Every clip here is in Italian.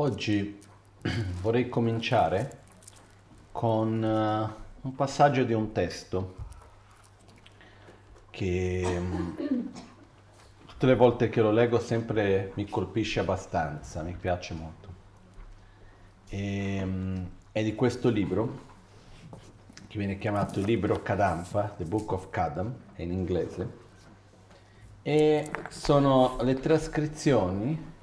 Oggi vorrei cominciare con uh, un passaggio di un testo che um, tutte le volte che lo leggo sempre mi colpisce abbastanza, mi piace molto. E, um, è di questo libro che viene chiamato il libro Kadampa, The Book of Kadam, in inglese, e sono le trascrizioni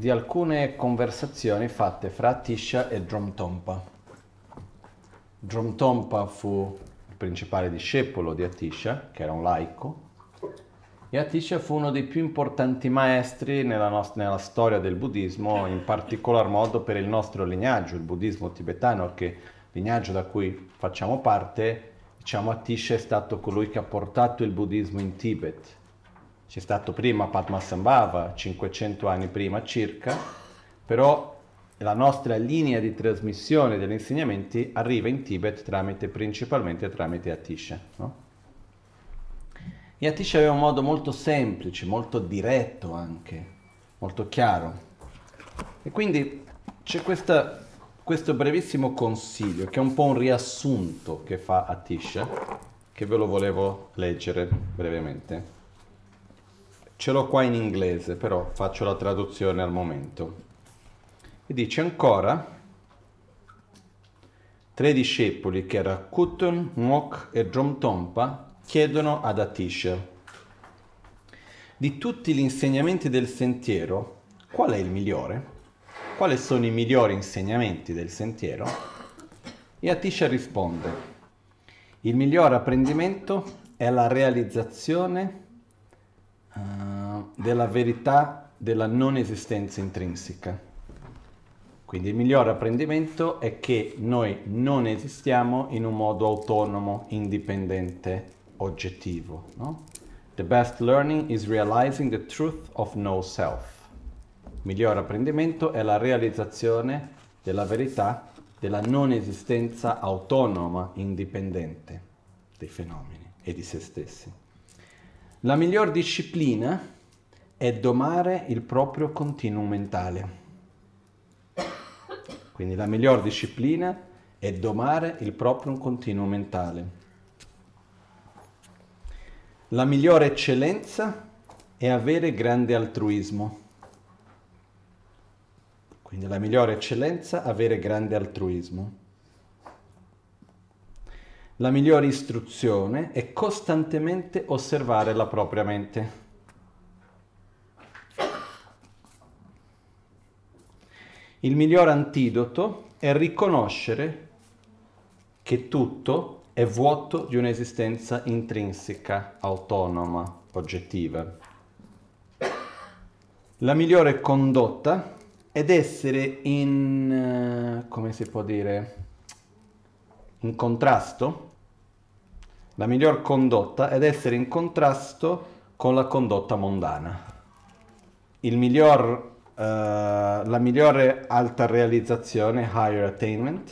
di alcune conversazioni fatte fra Atisha e Dromtompa. Dromtompa fu il principale discepolo di Atisha, che era un laico, e Atisha fu uno dei più importanti maestri nella, nost- nella storia del buddismo, in particolar modo per il nostro lignaggio, il buddismo tibetano, che lignaggio da cui facciamo parte, diciamo Atisha è stato colui che ha portato il buddismo in Tibet c'è stato prima Padmasambhava, 500 anni prima circa, però la nostra linea di trasmissione degli insegnamenti arriva in Tibet tramite, principalmente tramite Atisha. No? E Atisha aveva un modo molto semplice, molto diretto anche, molto chiaro. E quindi c'è questa, questo brevissimo consiglio, che è un po' un riassunto che fa Atisha, che ve lo volevo leggere brevemente. Ce l'ho qua in inglese, però faccio la traduzione al momento. E dice ancora, tre discepoli che era Kutun, Ngok e Dromtompa chiedono ad Atisha, di tutti gli insegnamenti del sentiero, qual è il migliore? Quali sono i migliori insegnamenti del sentiero? E Atisha risponde, il miglior apprendimento è la realizzazione uh, della verità della non esistenza intrinseca. Quindi il miglior apprendimento è che noi non esistiamo in un modo autonomo, indipendente, oggettivo. No? The best learning is realizing the truth of no self. Il miglior apprendimento è la realizzazione della verità della non esistenza autonoma, indipendente dei fenomeni e di se stessi. La miglior disciplina è domare il proprio continuum mentale. Quindi la miglior disciplina è domare il proprio continuum mentale. La migliore eccellenza è avere grande altruismo. Quindi la migliore eccellenza è avere grande altruismo. La migliore istruzione è costantemente osservare la propria mente. Il miglior antidoto è riconoscere che tutto è vuoto di un'esistenza intrinseca, autonoma, oggettiva. La migliore condotta ed essere in, come si può dire, in contrasto la miglior condotta ed essere in contrasto con la condotta mondana. Miglior, uh, la migliore alta realizzazione, higher attainment,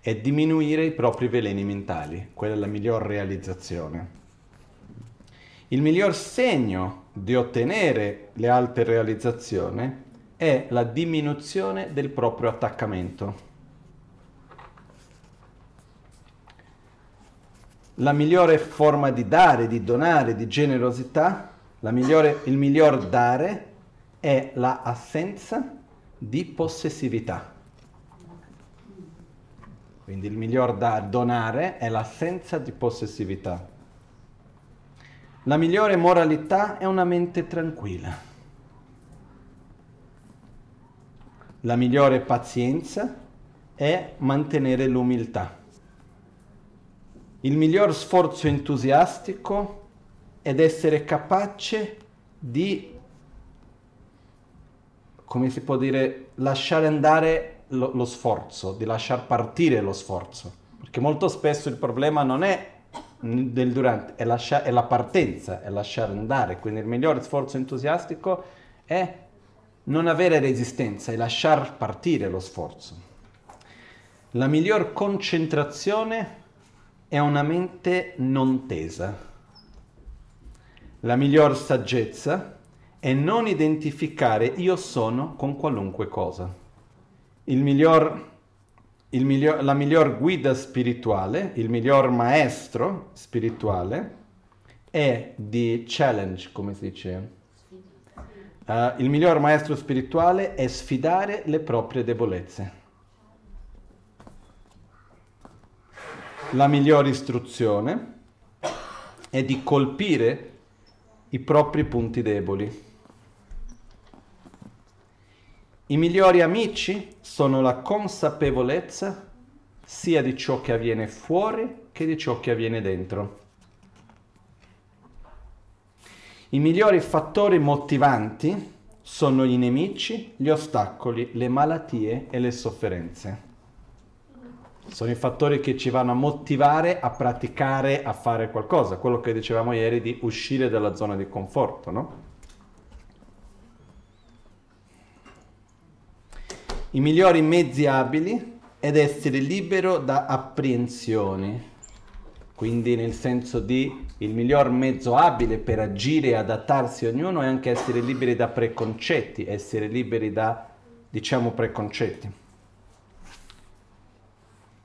è diminuire i propri veleni mentali. Quella è la miglior realizzazione. Il miglior segno di ottenere le alte realizzazioni è la diminuzione del proprio attaccamento. La migliore forma di dare, di donare, di generosità, migliore, il miglior dare è l'assenza la di possessività. Quindi il miglior da donare è l'assenza di possessività. La migliore moralità è una mente tranquilla. La migliore pazienza è mantenere l'umiltà il miglior sforzo entusiastico ed essere capace di, come si può dire, lasciare andare lo, lo sforzo, di lasciar partire lo sforzo. Perché molto spesso il problema non è del durante, è, lascia, è la partenza, è lasciare andare. Quindi il miglior sforzo entusiastico è non avere resistenza, è lasciar partire lo sforzo. La miglior concentrazione è una mente non tesa. La miglior saggezza è non identificare io sono con qualunque cosa. il miglior, il miglior, la miglior guida spirituale, il miglior maestro spirituale è di challenge, come si dice? Uh, il miglior maestro spirituale è sfidare le proprie debolezze. La migliore istruzione è di colpire i propri punti deboli. I migliori amici sono la consapevolezza sia di ciò che avviene fuori che di ciò che avviene dentro. I migliori fattori motivanti sono i nemici, gli ostacoli, le malattie e le sofferenze. Sono i fattori che ci vanno a motivare a praticare, a fare qualcosa, quello che dicevamo ieri di uscire dalla zona di conforto, no? i migliori mezzi abili ed essere libero da apprensioni. Quindi nel senso di il miglior mezzo abile per agire e adattarsi a ognuno è anche essere liberi da preconcetti, essere liberi da, diciamo, preconcetti.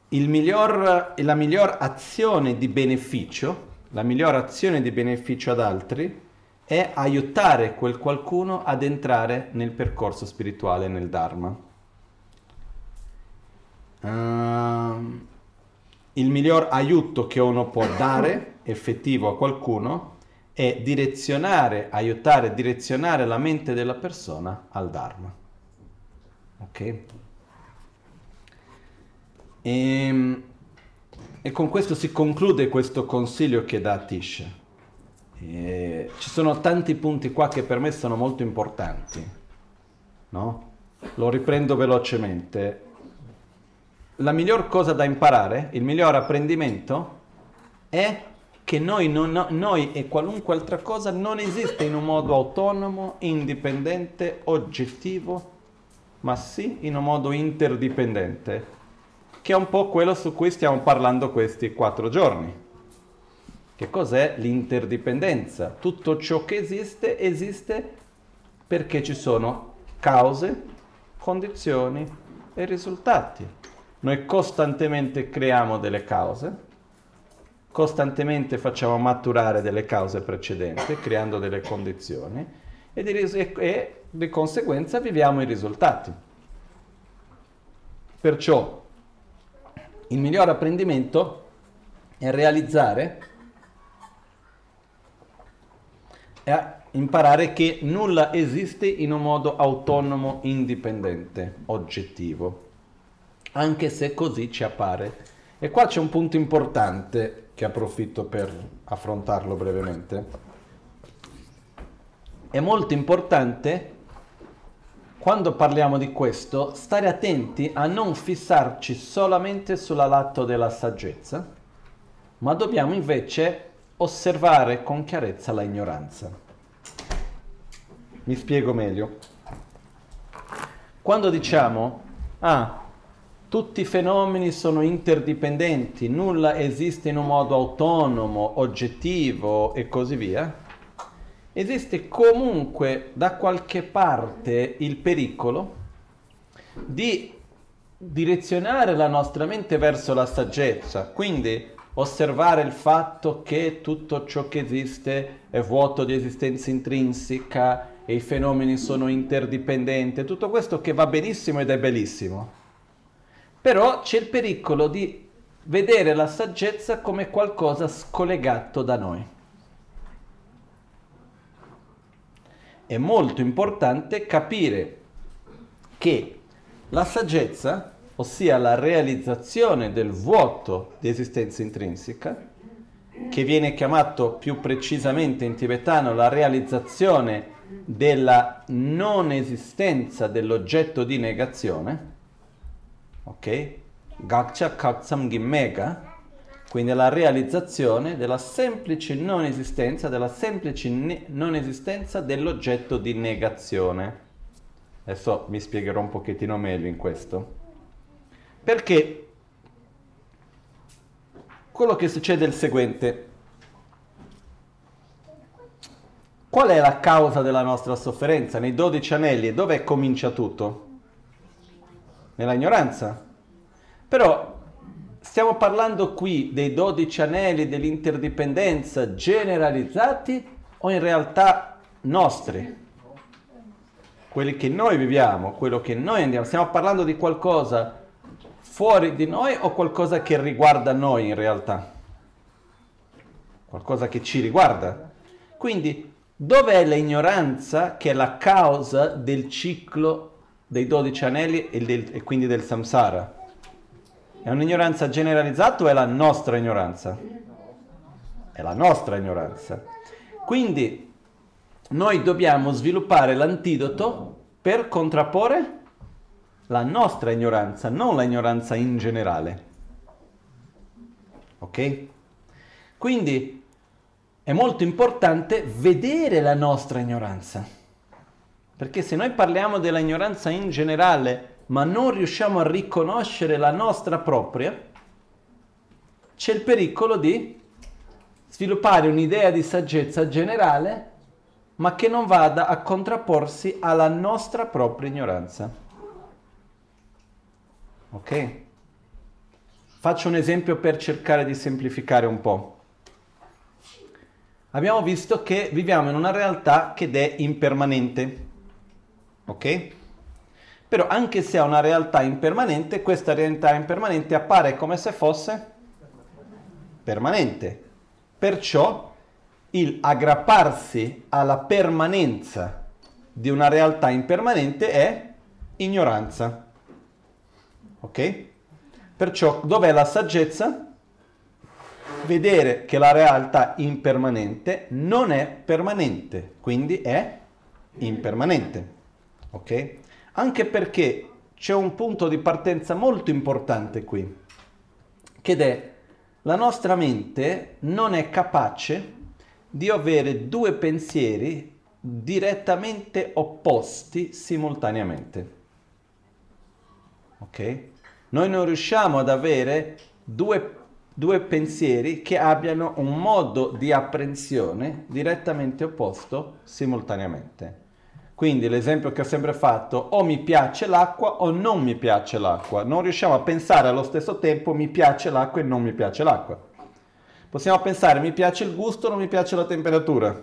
Miglior, la miglior azione di beneficio, la miglior azione di beneficio ad altri è aiutare quel qualcuno ad entrare nel percorso spirituale, nel Dharma. Uh, il miglior aiuto che uno può dare effettivo a qualcuno è direzionare, aiutare, direzionare la mente della persona al Dharma. Ok? E, ehm, e con questo si conclude questo consiglio che dà Tish. E ci sono tanti punti qua che per me sono molto importanti, no? Lo riprendo velocemente la miglior cosa da imparare, il miglior apprendimento è che noi, non, noi, e qualunque altra cosa non esiste in un modo autonomo, indipendente, oggettivo, ma sì in un modo interdipendente, che è un po' quello su cui stiamo parlando questi quattro giorni. Che cos'è l'interdipendenza? Tutto ciò che esiste esiste perché ci sono cause, condizioni e risultati. Noi costantemente creiamo delle cause, costantemente facciamo maturare delle cause precedenti, creando delle condizioni e di, e di conseguenza viviamo i risultati. Perciò il miglior apprendimento è realizzare e imparare che nulla esiste in un modo autonomo, indipendente, oggettivo anche se così ci appare. E qua c'è un punto importante che approfitto per affrontarlo brevemente. È molto importante quando parliamo di questo stare attenti a non fissarci solamente sulla lato della saggezza, ma dobbiamo invece osservare con chiarezza la ignoranza. Mi spiego meglio. Quando diciamo, ah, tutti i fenomeni sono interdipendenti, nulla esiste in un modo autonomo, oggettivo e così via. Esiste comunque da qualche parte il pericolo di direzionare la nostra mente verso la saggezza, quindi osservare il fatto che tutto ciò che esiste è vuoto di esistenza intrinseca e i fenomeni sono interdipendenti, tutto questo che va benissimo ed è bellissimo però c'è il pericolo di vedere la saggezza come qualcosa scollegato da noi. È molto importante capire che la saggezza, ossia la realizzazione del vuoto di esistenza intrinseca, che viene chiamato più precisamente in tibetano la realizzazione della non esistenza dell'oggetto di negazione, ok? Gakcha Kaksam Gimmega, quindi la realizzazione della semplice non esistenza, della semplice ne- non esistenza dell'oggetto di negazione. Adesso mi spiegherò un pochettino meglio in questo. Perché quello che succede è il seguente. Qual è la causa della nostra sofferenza? Nei dodici anelli, dove comincia tutto? nella ignoranza. Però stiamo parlando qui dei 12 anelli dell'interdipendenza generalizzati o in realtà nostri? Quelli che noi viviamo, quello che noi andiamo. Stiamo parlando di qualcosa fuori di noi o qualcosa che riguarda noi in realtà? Qualcosa che ci riguarda. Quindi, dov'è l'ignoranza che è la causa del ciclo dei 12 anelli e, del, e quindi del samsara? È un'ignoranza generalizzata o è la nostra ignoranza? È la nostra ignoranza. Quindi noi dobbiamo sviluppare l'antidoto per contrapporre la nostra ignoranza, non la ignoranza in generale. Ok? Quindi è molto importante vedere la nostra ignoranza. Perché se noi parliamo della ignoranza in generale, ma non riusciamo a riconoscere la nostra propria, c'è il pericolo di sviluppare un'idea di saggezza generale, ma che non vada a contrapporsi alla nostra propria ignoranza. Ok? Faccio un esempio per cercare di semplificare un po'. Abbiamo visto che viviamo in una realtà che è impermanente. Ok? Però anche se è una realtà impermanente, questa realtà impermanente appare come se fosse permanente. Perciò il aggrapparsi alla permanenza di una realtà impermanente è ignoranza. Ok? Perciò dov'è la saggezza? Vedere che la realtà impermanente non è permanente, quindi è impermanente. Ok? Anche perché c'è un punto di partenza molto importante qui, che è la nostra mente non è capace di avere due pensieri direttamente opposti simultaneamente. Ok? Noi non riusciamo ad avere due, due pensieri che abbiano un modo di apprensione direttamente opposto simultaneamente. Quindi l'esempio che ho sempre fatto, o mi piace l'acqua o non mi piace l'acqua. Non riusciamo a pensare allo stesso tempo mi piace l'acqua e non mi piace l'acqua. Possiamo pensare mi piace il gusto o non mi piace la temperatura.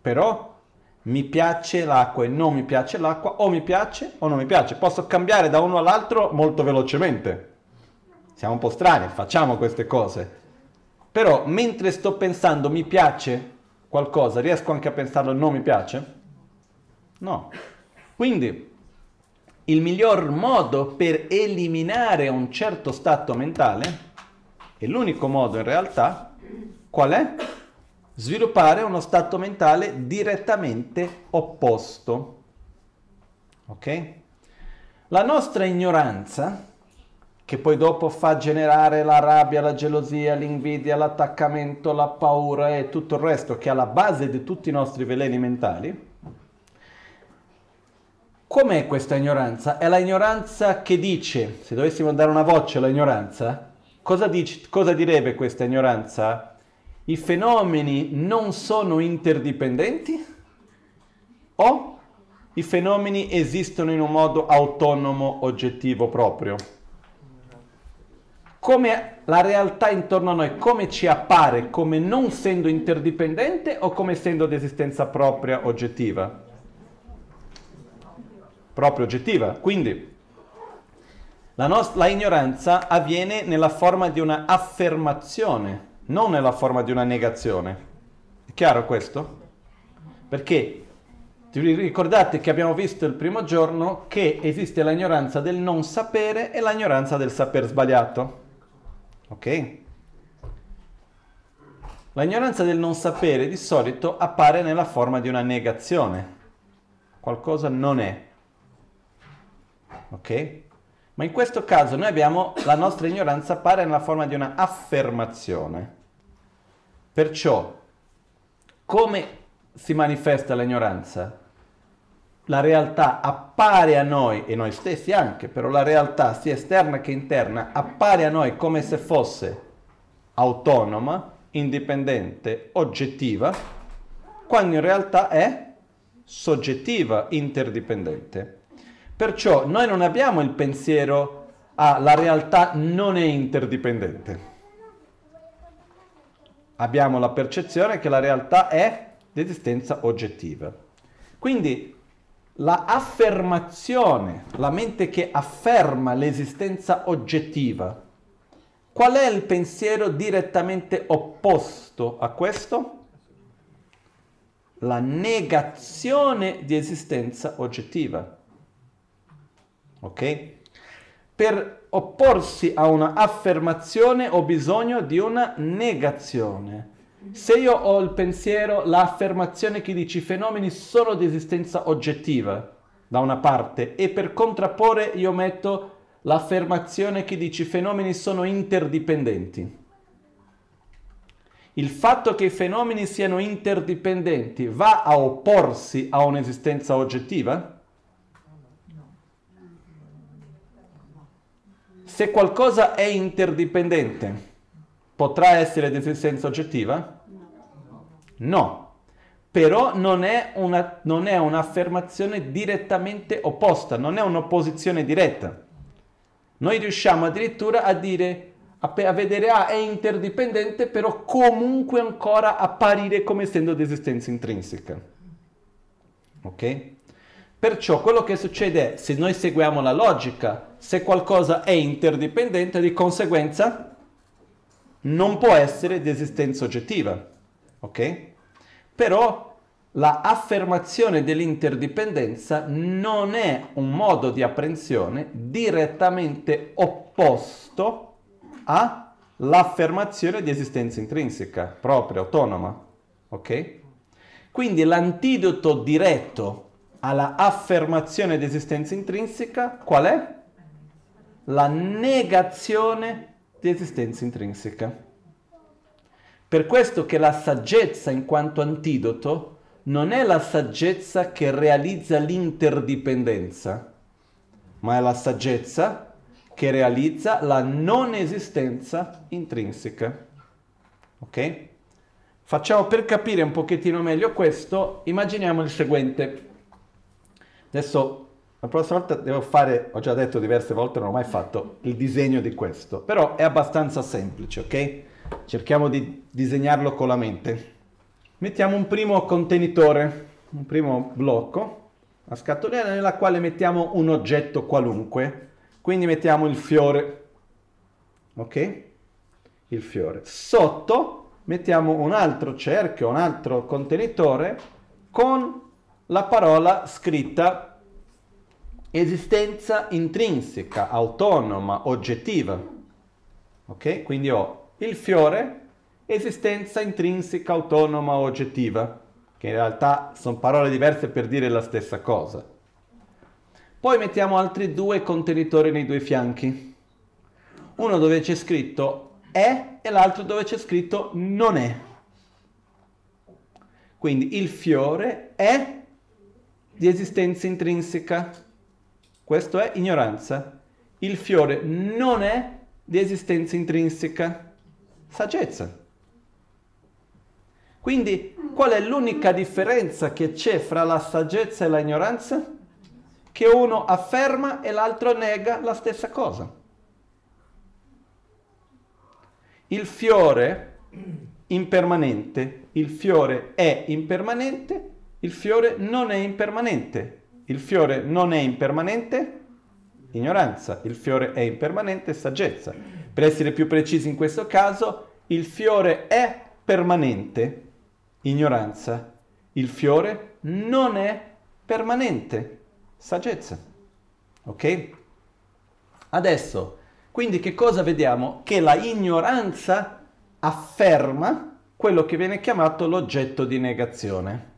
Però mi piace l'acqua e non mi piace l'acqua, o mi piace o non mi piace. Posso cambiare da uno all'altro molto velocemente. Siamo un po' strani, facciamo queste cose. Però mentre sto pensando mi piace qualcosa, riesco anche a pensarlo non mi piace? No. Quindi il miglior modo per eliminare un certo stato mentale, e l'unico modo in realtà, qual è? sviluppare uno stato mentale direttamente opposto. Ok? La nostra ignoranza, che poi dopo fa generare la rabbia, la gelosia, l'invidia, l'attaccamento, la paura e tutto il resto che è alla base di tutti i nostri veleni mentali, com'è questa ignoranza? È la ignoranza che dice, se dovessimo dare una voce all'ignoranza, cosa, dice, cosa direbbe questa ignoranza? i fenomeni non sono interdipendenti o i fenomeni esistono in un modo autonomo, oggettivo proprio? Come la realtà intorno a noi, come ci appare, come non essendo interdipendente o come essendo di esistenza propria, oggettiva? Proprio oggettiva. Quindi la, nostra, la ignoranza avviene nella forma di una affermazione non nella forma di una negazione. È chiaro questo? Perché ricordate che abbiamo visto il primo giorno che esiste l'ignoranza del non sapere e l'ignoranza del saper sbagliato. Ok? L'ignoranza del non sapere di solito appare nella forma di una negazione. Qualcosa non è. Ok? Ma in questo caso noi abbiamo la nostra ignoranza appare nella forma di una affermazione. Perciò, come si manifesta l'ignoranza? La realtà appare a noi, e noi stessi anche, però la realtà sia esterna che interna appare a noi come se fosse autonoma, indipendente, oggettiva, quando in realtà è soggettiva, interdipendente. Perciò noi non abbiamo il pensiero, ah, la realtà non è interdipendente. Abbiamo la percezione che la realtà è di esistenza oggettiva. Quindi la affermazione, la mente che afferma l'esistenza oggettiva, qual è il pensiero direttamente opposto a questo? La negazione di esistenza oggettiva. Ok? Per opporsi a una affermazione ho bisogno di una negazione. Se io ho il pensiero, l'affermazione che dice i fenomeni sono di esistenza oggettiva, da una parte, e per contrapporre io metto l'affermazione che dice i fenomeni sono interdipendenti. Il fatto che i fenomeni siano interdipendenti va a opporsi a un'esistenza oggettiva? Se qualcosa è interdipendente, potrà essere di esistenza oggettiva? No, però non è, una, non è un'affermazione direttamente opposta, non è un'opposizione diretta. Noi riusciamo addirittura a dire, a vedere, ah, è interdipendente, però comunque ancora apparire come essendo di esistenza intrinseca. Ok? Perciò quello che succede è, se noi seguiamo la logica, se qualcosa è interdipendente, di conseguenza non può essere di esistenza oggettiva. Ok? Però la affermazione dell'interdipendenza non è un modo di apprensione direttamente opposto all'affermazione di esistenza intrinseca, propria, autonoma. Ok? Quindi l'antidoto diretto alla affermazione di esistenza intrinseca, qual è? La negazione di esistenza intrinseca. Per questo che la saggezza in quanto antidoto non è la saggezza che realizza l'interdipendenza, ma è la saggezza che realizza la non esistenza intrinseca. Ok? Facciamo per capire un pochettino meglio questo, immaginiamo il seguente. Adesso la prossima volta devo fare, ho già detto diverse volte, non ho mai fatto il disegno di questo, però è abbastanza semplice, ok? Cerchiamo di disegnarlo con la mente. Mettiamo un primo contenitore, un primo blocco, la scatolina nella quale mettiamo un oggetto qualunque, quindi mettiamo il fiore, ok? Il fiore. Sotto mettiamo un altro cerchio, un altro contenitore con la parola scritta esistenza intrinseca, autonoma, oggettiva. Ok? Quindi ho il fiore, esistenza intrinseca, autonoma, oggettiva, che in realtà sono parole diverse per dire la stessa cosa. Poi mettiamo altri due contenitori nei due fianchi. Uno dove c'è scritto è e l'altro dove c'è scritto non è. Quindi il fiore è di esistenza intrinseca. Questo è ignoranza. Il fiore non è di esistenza intrinseca. Saggezza. Quindi qual è l'unica differenza che c'è fra la saggezza e l'ignoranza? Che uno afferma e l'altro nega la stessa cosa. Il fiore impermanente, il fiore è impermanente il fiore non è impermanente. Il fiore non è impermanente? Ignoranza. Il fiore è impermanente? Saggezza. Per essere più precisi in questo caso, il fiore è permanente? Ignoranza. Il fiore non è permanente? Saggezza. Ok? Adesso, quindi che cosa vediamo? Che la ignoranza afferma quello che viene chiamato l'oggetto di negazione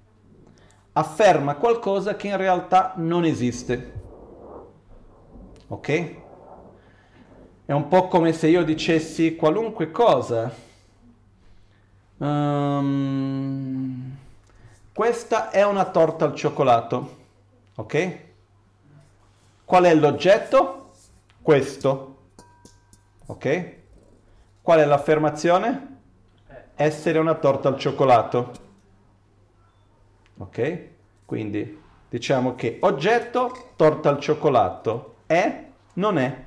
afferma qualcosa che in realtà non esiste. Ok? È un po' come se io dicessi qualunque cosa. Um, questa è una torta al cioccolato. Ok? Qual è l'oggetto? Questo. Ok? Qual è l'affermazione? Essere una torta al cioccolato. Ok? Quindi Diciamo che oggetto, torta al cioccolato, è, non è.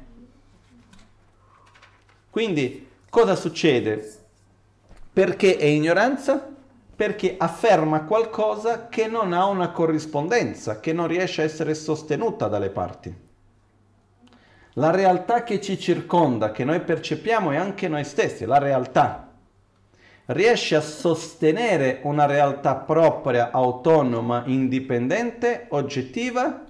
Quindi cosa succede? Perché è ignoranza? Perché afferma qualcosa che non ha una corrispondenza, che non riesce a essere sostenuta dalle parti. La realtà che ci circonda, che noi percepiamo, è anche noi stessi, la realtà. Riesce a sostenere una realtà propria, autonoma, indipendente, oggettiva?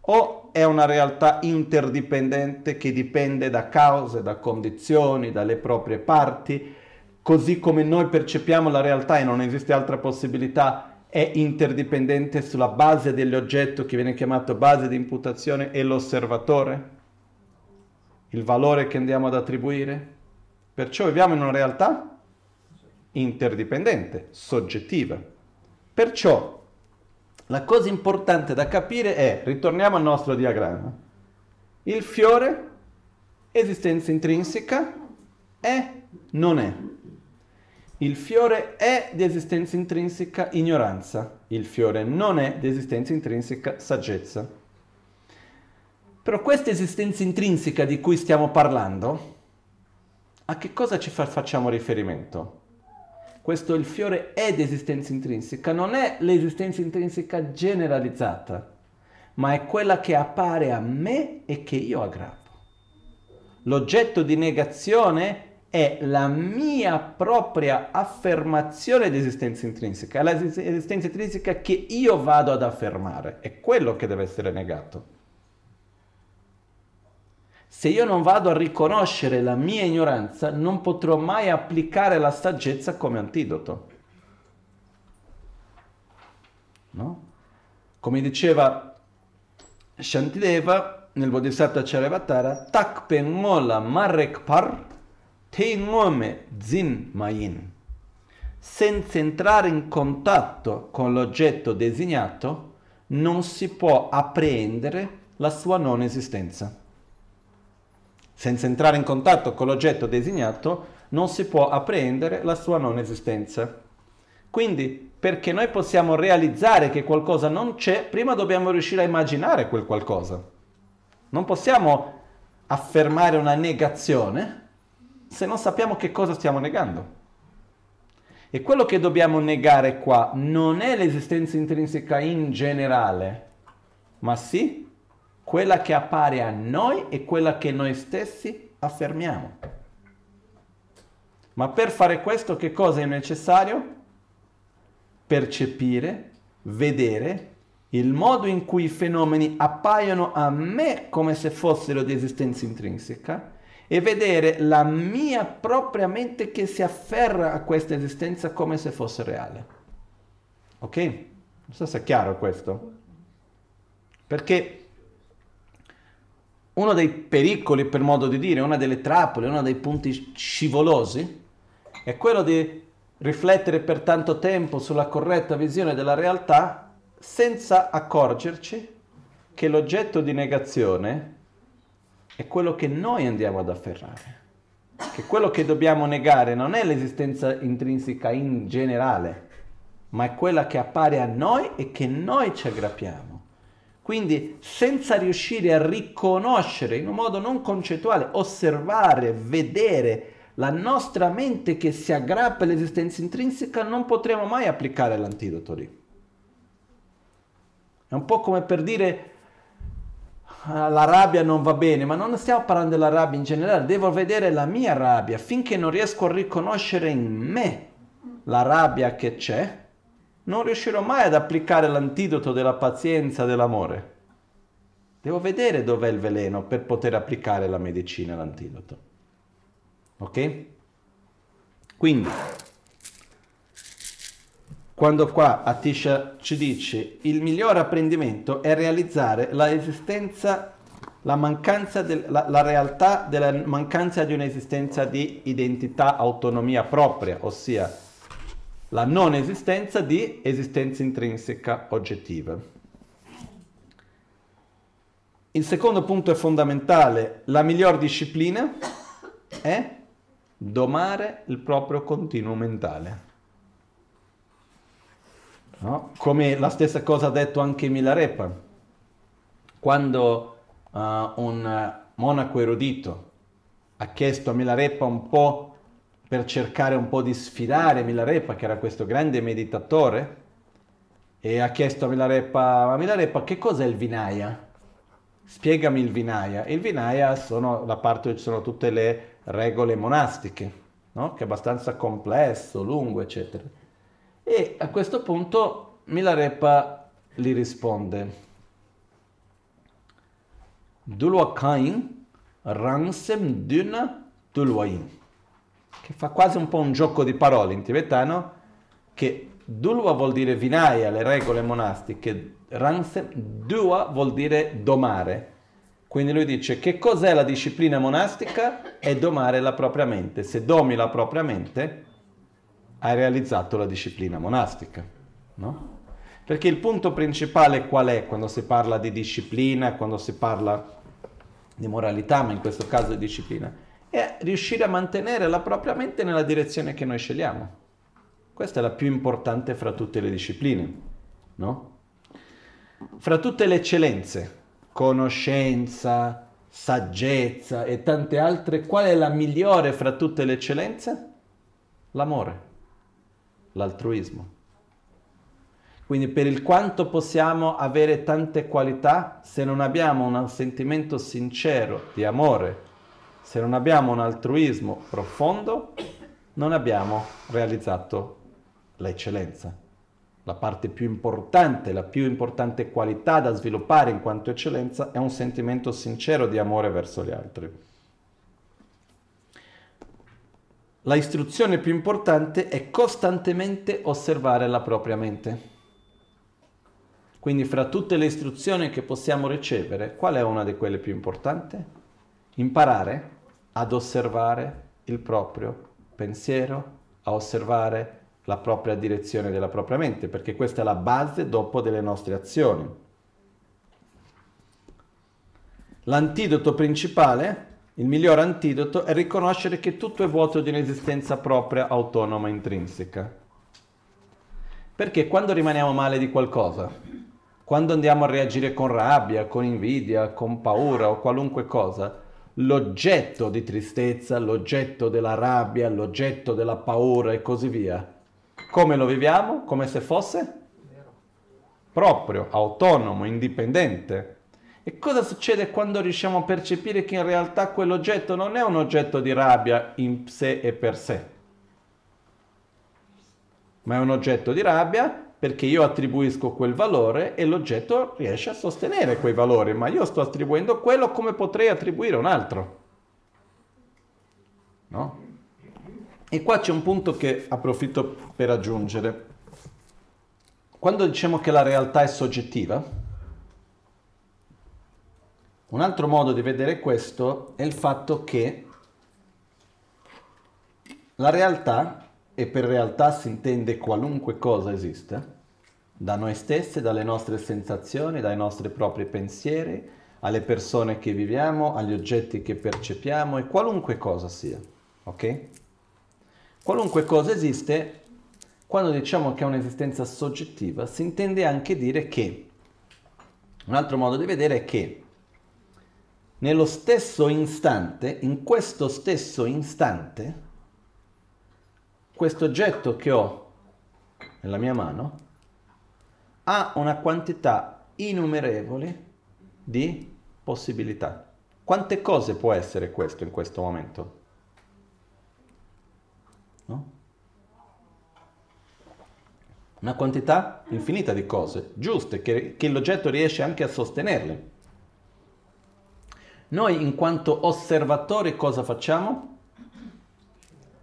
O è una realtà interdipendente che dipende da cause, da condizioni, dalle proprie parti? Così come noi percepiamo la realtà e non esiste altra possibilità, è interdipendente sulla base dell'oggetto che viene chiamato base di imputazione e l'osservatore? il valore che andiamo ad attribuire. Perciò viviamo in una realtà interdipendente, soggettiva. Perciò la cosa importante da capire è, ritorniamo al nostro diagramma, il fiore, esistenza intrinseca, è, non è. Il fiore è di esistenza intrinseca ignoranza, il fiore non è di esistenza intrinseca saggezza. Però questa esistenza intrinseca di cui stiamo parlando, a che cosa ci fa, facciamo riferimento? Questo il fiore è di esistenza intrinseca, non è l'esistenza intrinseca generalizzata, ma è quella che appare a me e che io aggrappo. L'oggetto di negazione è la mia propria affermazione di esistenza intrinseca, è l'esistenza intrinseca che io vado ad affermare, è quello che deve essere negato. Se io non vado a riconoscere la mia ignoranza, non potrò mai applicare la saggezza come antidoto. No? Come diceva Shantideva nel Bodhisattva Charavatara, Takpen mola marrekpar teingome zin mayin. Senza entrare in contatto con l'oggetto designato, non si può apprendere la sua non esistenza senza entrare in contatto con l'oggetto designato, non si può apprendere la sua non esistenza. Quindi, perché noi possiamo realizzare che qualcosa non c'è, prima dobbiamo riuscire a immaginare quel qualcosa. Non possiamo affermare una negazione se non sappiamo che cosa stiamo negando. E quello che dobbiamo negare qua non è l'esistenza intrinseca in generale, ma sì quella che appare a noi e quella che noi stessi affermiamo. Ma per fare questo che cosa è necessario? Percepire, vedere il modo in cui i fenomeni appaiono a me come se fossero di esistenza intrinseca e vedere la mia propria mente che si afferra a questa esistenza come se fosse reale. Ok? Non so se è chiaro questo. Perché uno dei pericoli, per modo di dire, una delle trappole, uno dei punti scivolosi, è quello di riflettere per tanto tempo sulla corretta visione della realtà senza accorgerci che l'oggetto di negazione è quello che noi andiamo ad afferrare. Che quello che dobbiamo negare non è l'esistenza intrinseca in generale, ma è quella che appare a noi e che noi ci aggrappiamo. Quindi senza riuscire a riconoscere in un modo non concettuale, osservare, vedere la nostra mente che si aggrappa all'esistenza intrinseca, non potremo mai applicare l'antidoto lì. È un po' come per dire ah, la rabbia non va bene, ma non stiamo parlando della rabbia in generale, devo vedere la mia rabbia finché non riesco a riconoscere in me la rabbia che c'è non riuscirò mai ad applicare l'antidoto della pazienza dell'amore. Devo vedere dov'è il veleno per poter applicare la medicina, l'antidoto. Ok? Quindi, quando qua Atisha ci dice il miglior apprendimento è realizzare la esistenza, la mancanza, del, la, la realtà della mancanza di un'esistenza di identità, autonomia propria, ossia la non esistenza di esistenza intrinseca oggettiva. Il secondo punto è fondamentale, la miglior disciplina è domare il proprio continuo mentale. No? Come la stessa cosa ha detto anche Milarepa. Quando uh, un monaco erudito ha chiesto a Milarepa un po' per cercare un po' di sfidare Milarepa, che era questo grande meditatore, e ha chiesto a Milarepa, ma Milarepa che cos'è il Vinaya? Spiegami il Vinaya. Il Vinaya sono la parte dove ci sono tutte le regole monastiche, no? che è abbastanza complesso, lungo, eccetera. E a questo punto Milarepa gli risponde, Dulwakain ransem duna dulwain, che fa quasi un po' un gioco di parole in tibetano, che Dulwa vuol dire vinaya, le regole monastiche, Ransem, Dua vuol dire domare. Quindi lui dice che cos'è la disciplina monastica? È domare la propria mente. Se domi la propria mente, hai realizzato la disciplina monastica. No? Perché il punto principale qual è quando si parla di disciplina, quando si parla di moralità, ma in questo caso di disciplina? È riuscire a mantenere la propria mente nella direzione che noi scegliamo. Questa è la più importante fra tutte le discipline, no? Fra tutte le eccellenze, conoscenza, saggezza e tante altre, qual è la migliore fra tutte le eccellenze? L'amore, l'altruismo. Quindi per il quanto possiamo avere tante qualità, se non abbiamo un sentimento sincero di amore, se non abbiamo un altruismo profondo, non abbiamo realizzato l'eccellenza. La parte più importante, la più importante qualità da sviluppare in quanto eccellenza è un sentimento sincero di amore verso gli altri. La istruzione più importante è costantemente osservare la propria mente. Quindi fra tutte le istruzioni che possiamo ricevere, qual è una di quelle più importanti? Imparare ad osservare il proprio pensiero, a osservare la propria direzione della propria mente, perché questa è la base dopo delle nostre azioni. L'antidoto principale, il miglior antidoto, è riconoscere che tutto è vuoto di un'esistenza propria, autonoma, intrinseca. Perché quando rimaniamo male di qualcosa, quando andiamo a reagire con rabbia, con invidia, con paura o qualunque cosa, l'oggetto di tristezza, l'oggetto della rabbia, l'oggetto della paura e così via, come lo viviamo? Come se fosse proprio, autonomo, indipendente. E cosa succede quando riusciamo a percepire che in realtà quell'oggetto non è un oggetto di rabbia in sé e per sé, ma è un oggetto di rabbia perché io attribuisco quel valore e l'oggetto riesce a sostenere quei valori, ma io sto attribuendo quello come potrei attribuire un altro. No? E qua c'è un punto che approfitto per aggiungere. Quando diciamo che la realtà è soggettiva, un altro modo di vedere questo è il fatto che la realtà, e per realtà si intende qualunque cosa esista, da noi stessi, dalle nostre sensazioni, dai nostri propri pensieri, alle persone che viviamo, agli oggetti che percepiamo e qualunque cosa sia. Ok? Qualunque cosa esiste, quando diciamo che è un'esistenza soggettiva, si intende anche dire che, un altro modo di vedere è che nello stesso istante, in questo stesso istante, questo oggetto che ho nella mia mano ha una quantità innumerevole di possibilità. Quante cose può essere questo in questo momento? No? Una quantità infinita di cose giuste che, che l'oggetto riesce anche a sostenerle. Noi in quanto osservatori cosa facciamo?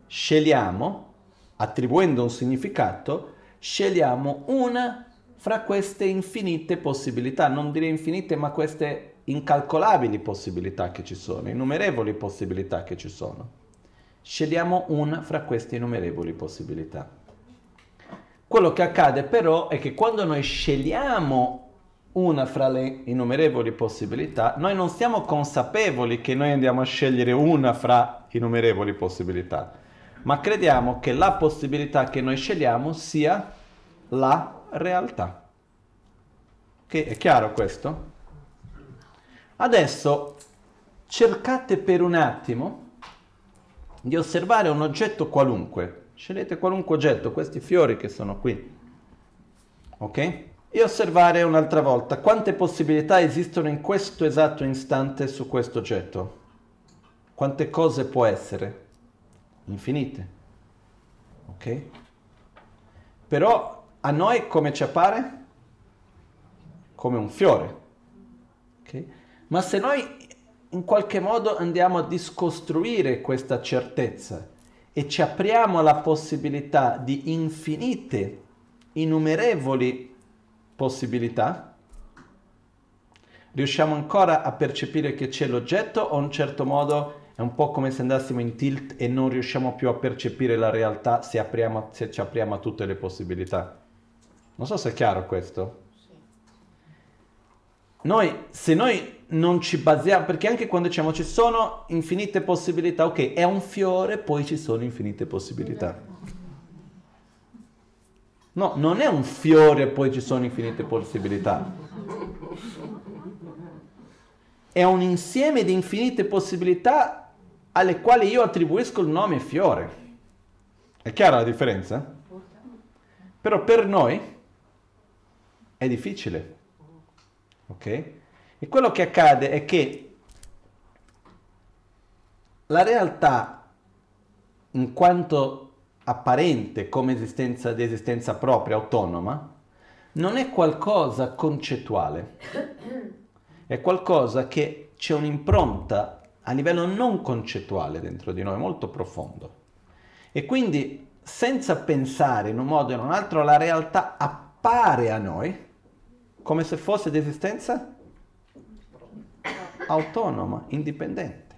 Scegliamo, attribuendo un significato, scegliamo una fra queste infinite possibilità, non dire infinite, ma queste incalcolabili possibilità che ci sono, innumerevoli possibilità che ci sono. Scegliamo una fra queste innumerevoli possibilità. Quello che accade però è che quando noi scegliamo una fra le innumerevoli possibilità, noi non siamo consapevoli che noi andiamo a scegliere una fra innumerevoli possibilità, ma crediamo che la possibilità che noi scegliamo sia la realtà. Ok, è chiaro questo? Adesso cercate per un attimo di osservare un oggetto qualunque. Scegliete qualunque oggetto, questi fiori che sono qui. Ok? E osservare un'altra volta quante possibilità esistono in questo esatto istante su questo oggetto. Quante cose può essere? Infinite. Ok? Però a noi come ci appare? Come un fiore. Ok? Ma se noi in qualche modo andiamo a discostruire questa certezza e ci apriamo alla possibilità di infinite, innumerevoli possibilità, riusciamo ancora a percepire che c'è l'oggetto o in un certo modo è un po' come se andassimo in tilt e non riusciamo più a percepire la realtà se, apriamo, se ci apriamo a tutte le possibilità. Non so se è chiaro questo. Noi, se noi non ci basiamo, perché anche quando diciamo ci sono infinite possibilità, ok, è un fiore, poi ci sono infinite possibilità. No, non è un fiore, poi ci sono infinite possibilità. È un insieme di infinite possibilità alle quali io attribuisco il nome fiore. È chiara la differenza? Però per noi è difficile. Ok? E quello che accade è che la realtà, in quanto apparente come esistenza di esistenza propria, autonoma, non è qualcosa concettuale, è qualcosa che c'è un'impronta a livello non concettuale dentro di noi, molto profondo. E quindi, senza pensare in un modo o in un altro, la realtà appare a noi come se fosse di esistenza autonoma, indipendente.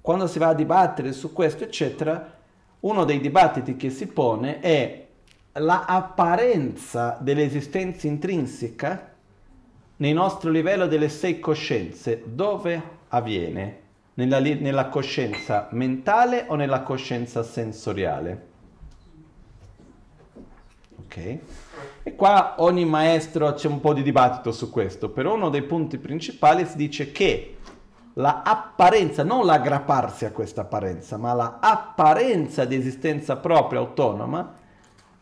Quando si va a dibattere su questo, eccetera, uno dei dibattiti che si pone è l'apparenza dell'esistenza intrinseca nel nostro livello delle sei coscienze, dove avviene? Nella, nella coscienza mentale o nella coscienza sensoriale? Ok? E qua ogni maestro c'è un po' di dibattito su questo, però uno dei punti principali si dice che la apparenza, non l'aggrapparsi a questa apparenza, ma la apparenza di esistenza propria autonoma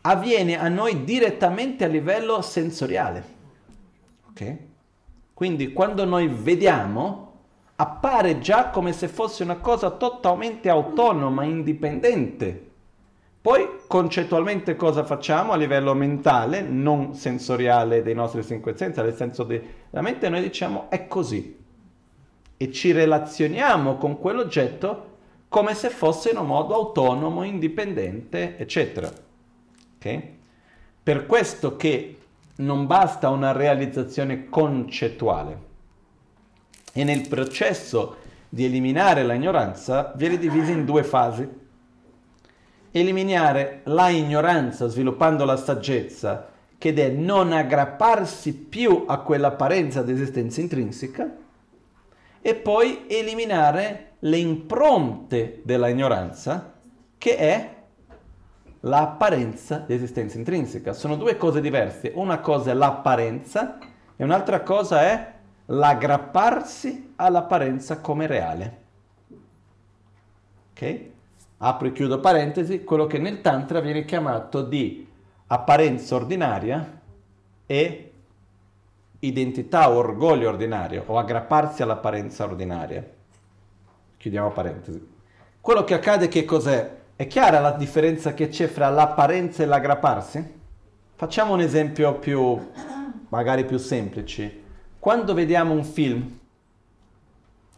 avviene a noi direttamente a livello sensoriale. Ok? Quindi quando noi vediamo appare già come se fosse una cosa totalmente autonoma, indipendente poi concettualmente cosa facciamo a livello mentale, non sensoriale dei nostri cinque sensi, nel senso della mente, noi diciamo è così e ci relazioniamo con quell'oggetto come se fosse in un modo autonomo, indipendente, eccetera. Okay? Per questo che non basta una realizzazione concettuale e nel processo di eliminare l'ignoranza viene divisa in due fasi eliminare la ignoranza sviluppando la saggezza, che è non aggrapparsi più a quell'apparenza di esistenza intrinseca, e poi eliminare le impronte della ignoranza, che è l'apparenza di esistenza intrinseca. Sono due cose diverse. Una cosa è l'apparenza e un'altra cosa è l'aggrapparsi all'apparenza come reale. Ok? Apro e chiudo parentesi, quello che nel Tantra viene chiamato di apparenza ordinaria e identità o orgoglio ordinario o aggrapparsi all'apparenza ordinaria. Chiudiamo parentesi. Quello che accade che cos'è? È chiara la differenza che c'è fra l'apparenza e l'aggrapparsi? Facciamo un esempio più, magari più semplice. Quando vediamo un film,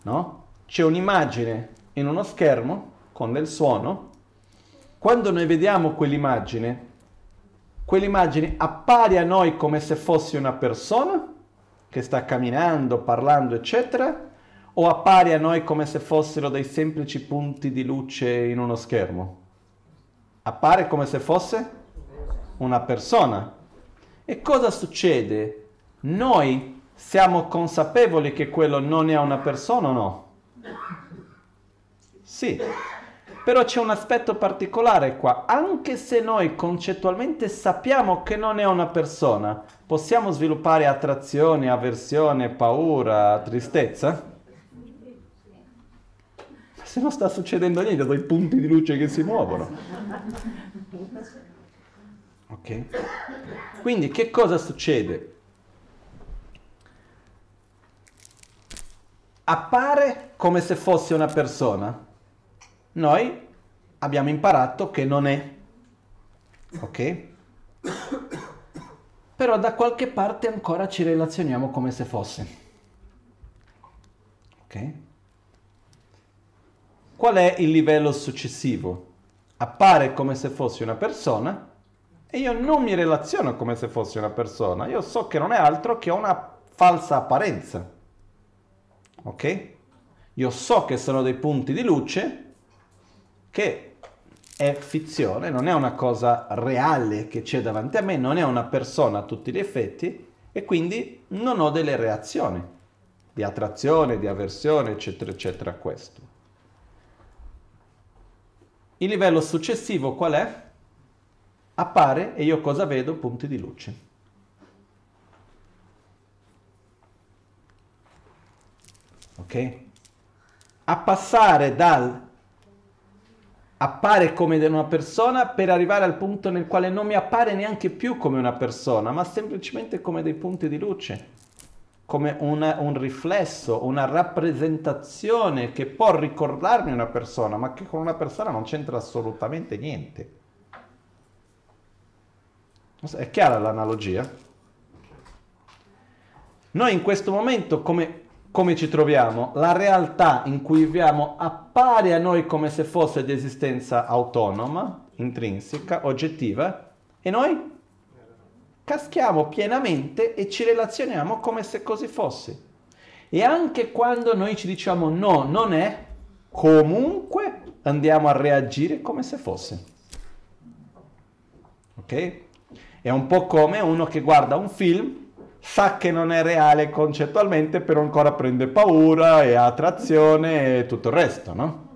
no? C'è un'immagine in uno schermo con del suono, quando noi vediamo quell'immagine, quell'immagine appare a noi come se fosse una persona che sta camminando, parlando, eccetera, o appare a noi come se fossero dei semplici punti di luce in uno schermo? Appare come se fosse una persona. E cosa succede? Noi siamo consapevoli che quello non è una persona o no? Sì, Però c'è un aspetto particolare qua, anche se noi concettualmente sappiamo che non è una persona, possiamo sviluppare attrazione, avversione, paura, tristezza? Se non sta succedendo niente, dai punti di luce che si muovono. Ok? Quindi che cosa succede? Appare come se fosse una persona. Noi abbiamo imparato che non è. Ok? Però da qualche parte ancora ci relazioniamo come se fosse. Ok? Qual è il livello successivo? Appare come se fosse una persona e io non mi relaziono come se fosse una persona, io so che non è altro che una falsa apparenza. Ok? Io so che sono dei punti di luce che è fizione, non è una cosa reale che c'è davanti a me, non è una persona a tutti gli effetti e quindi non ho delle reazioni di attrazione, di avversione, eccetera, eccetera a questo. Il livello successivo qual è? appare e io cosa vedo? Punti di luce. Ok? A passare dal appare come una persona per arrivare al punto nel quale non mi appare neanche più come una persona, ma semplicemente come dei punti di luce, come una, un riflesso, una rappresentazione che può ricordarmi una persona, ma che con una persona non c'entra assolutamente niente. È chiara l'analogia? Noi in questo momento come, come, ci troviamo? La realtà in cui viviamo appare a noi come se fosse di esistenza autonoma, intrinseca, oggettiva, e noi caschiamo pienamente e ci relazioniamo come se così fosse. E anche quando noi ci diciamo no, non è, comunque andiamo a reagire come se fosse. Ok? È un po' come uno che guarda un film, sa che non è reale concettualmente, però ancora prende paura e ha attrazione e tutto il resto, no?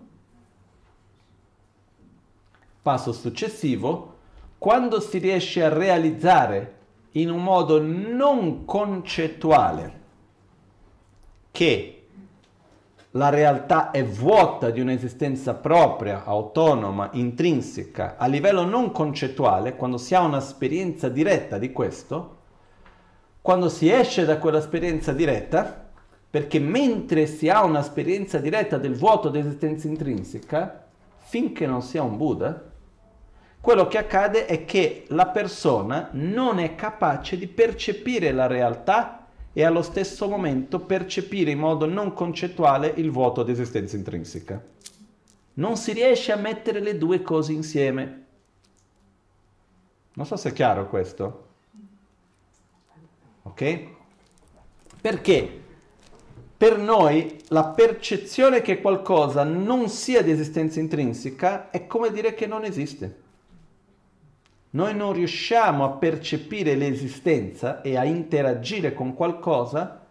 Passo successivo, quando si riesce a realizzare in un modo non concettuale che la realtà è vuota di un'esistenza propria, autonoma, intrinseca, a livello non concettuale, quando si ha un'esperienza diretta di questo, quando si esce da quell'esperienza diretta, perché mentre si ha un'esperienza diretta del vuoto di esistenza intrinseca, finché non si ha un Buddha, quello che accade è che la persona non è capace di percepire la realtà e allo stesso momento percepire in modo non concettuale il vuoto di esistenza intrinseca. Non si riesce a mettere le due cose insieme. Non so se è chiaro questo. Ok? Perché per noi la percezione che qualcosa non sia di esistenza intrinseca è come dire che non esiste. Noi non riusciamo a percepire l'esistenza e a interagire con qualcosa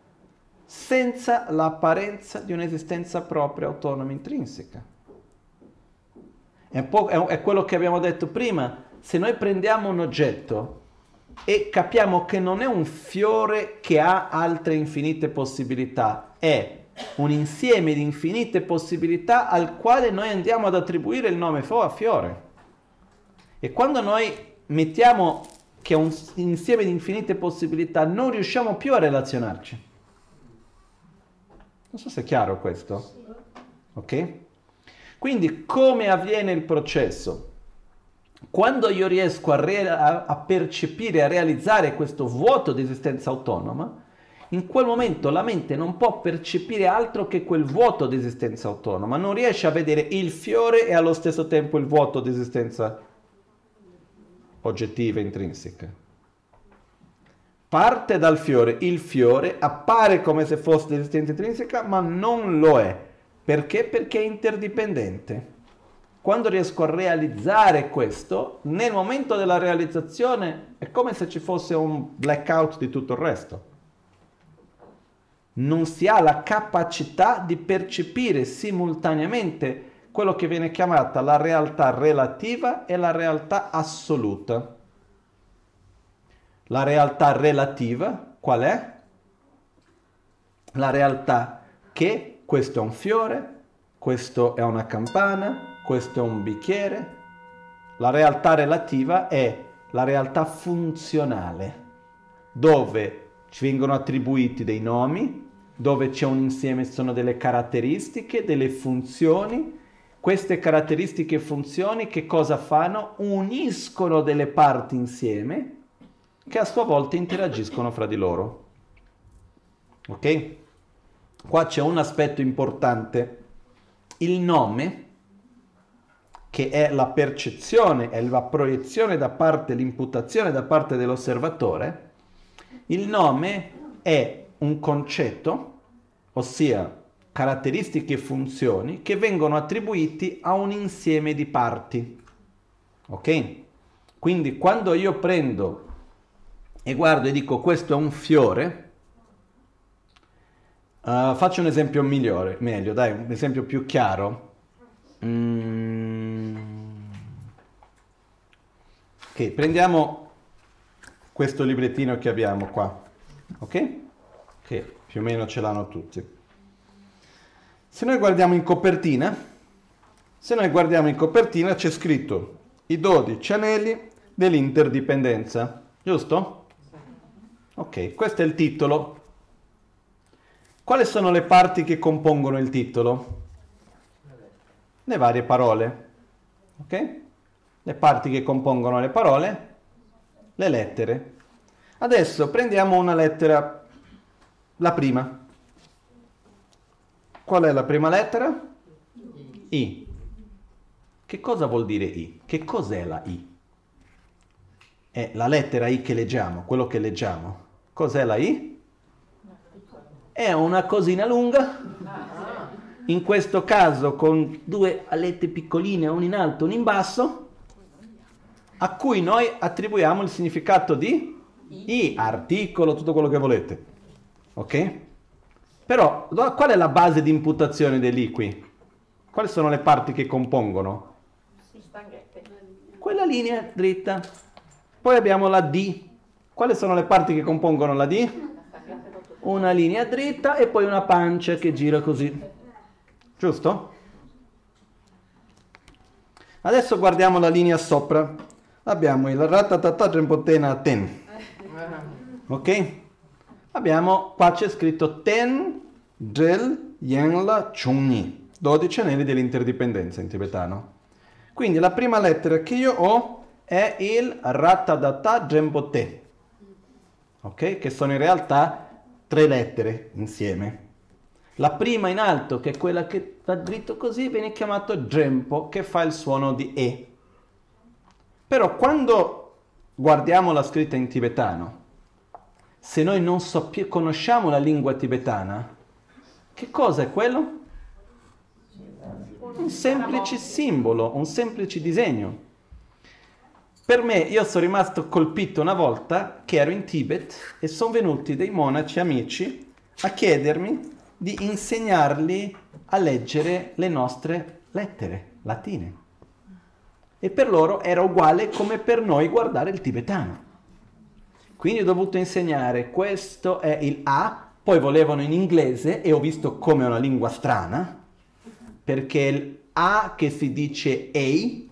senza l'apparenza di un'esistenza propria, autonoma, intrinseca. È, è, quello che abbiamo detto prima, se noi prendiamo un oggetto e capiamo che non è un fiore che ha altre infinite possibilità, è un insieme di infinite possibilità al quale noi andiamo ad attribuire il nome fiore. E quando noi mettiamo che è un insieme di infinite possibilità, non riusciamo più a relazionarci. Non so se è chiaro questo. Ok? Quindi come avviene il processo? Quando io riesco a, re- a percepire, a realizzare questo vuoto di esistenza autonoma, in quel momento la mente non può percepire altro che quel vuoto di esistenza autonoma, non riesce a vedere il fiore e allo stesso tempo il vuoto di esistenza oggettiva, intrinseca. Parte dal fiore, il fiore appare come se fosse l'esistenza intrinseca, ma non lo è. Perché? Perché è interdipendente. Quando riesco a realizzare questo, nel momento della realizzazione è come se ci fosse un blackout di tutto il resto. Non si ha la capacità di percepire simultaneamente quello che viene chiamata la realtà relativa e la realtà assoluta. La realtà relativa qual è? La realtà che questo è un fiore, questo è una campana, questo è un bicchiere. La realtà relativa è la realtà funzionale, dove ci vengono attribuiti dei nomi, dove c'è un insieme, sono delle caratteristiche, delle funzioni. Queste caratteristiche e funzioni che cosa fanno? Uniscono delle parti insieme che a sua volta interagiscono fra di loro. Ok? Qua c'è un aspetto importante. Il nome, che è la percezione, è la proiezione da parte, l'imputazione da parte dell'osservatore, il nome è un concetto, ossia caratteristiche e funzioni che vengono attribuiti a un insieme di parti. Ok? Quindi quando io prendo e guardo e dico questo è un fiore, uh, faccio un esempio migliore, meglio, dai, un esempio più chiaro. Mm. Ok, prendiamo questo librettino che abbiamo qua, ok? Che più o meno ce l'hanno tutti. Se noi guardiamo in copertina, se noi guardiamo in copertina c'è scritto i 12 anelli dell'interdipendenza, giusto? Ok, questo è il titolo. Quali sono le parti che compongono il titolo? Le varie parole. Ok? Le parti che compongono le parole, le lettere. Adesso prendiamo una lettera, la prima. Qual è la prima lettera? I. Che cosa vuol dire I? Che cos'è la I? È la lettera I che leggiamo, quello che leggiamo. Cos'è la I? È una cosina lunga, in questo caso con due alette piccoline, una in alto e una in basso, a cui noi attribuiamo il significato di I, articolo, tutto quello che volete. Ok? Però qual è la base di imputazione dell'I qui? Quali sono le parti che compongono? Quella linea dritta. Poi abbiamo la D. Quali sono le parti che compongono la D? Una linea dritta e poi una pancia che gira così. Giusto? Adesso guardiamo la linea sopra. Abbiamo il ratatata trempotena ten. Ok? Abbiamo, qua c'è scritto ten del yenla chungni. 12 anelli dell'interdipendenza in tibetano. Quindi la prima lettera che io ho è il Rattadata Gembote, ok? Che sono in realtà tre lettere insieme. La prima in alto, che è quella che va dritto così, viene chiamato Gempo, che fa il suono di E. Però quando guardiamo la scritta in tibetano, se noi non più, conosciamo la lingua tibetana, che cosa è quello? Un semplice simbolo, un semplice disegno. Per me, io sono rimasto colpito una volta che ero in Tibet e sono venuti dei monaci amici a chiedermi di insegnarli a leggere le nostre lettere latine. E per loro era uguale come per noi guardare il tibetano. Quindi ho dovuto insegnare questo è il A, poi volevano in inglese e ho visto come è una lingua strana, perché il A che si dice A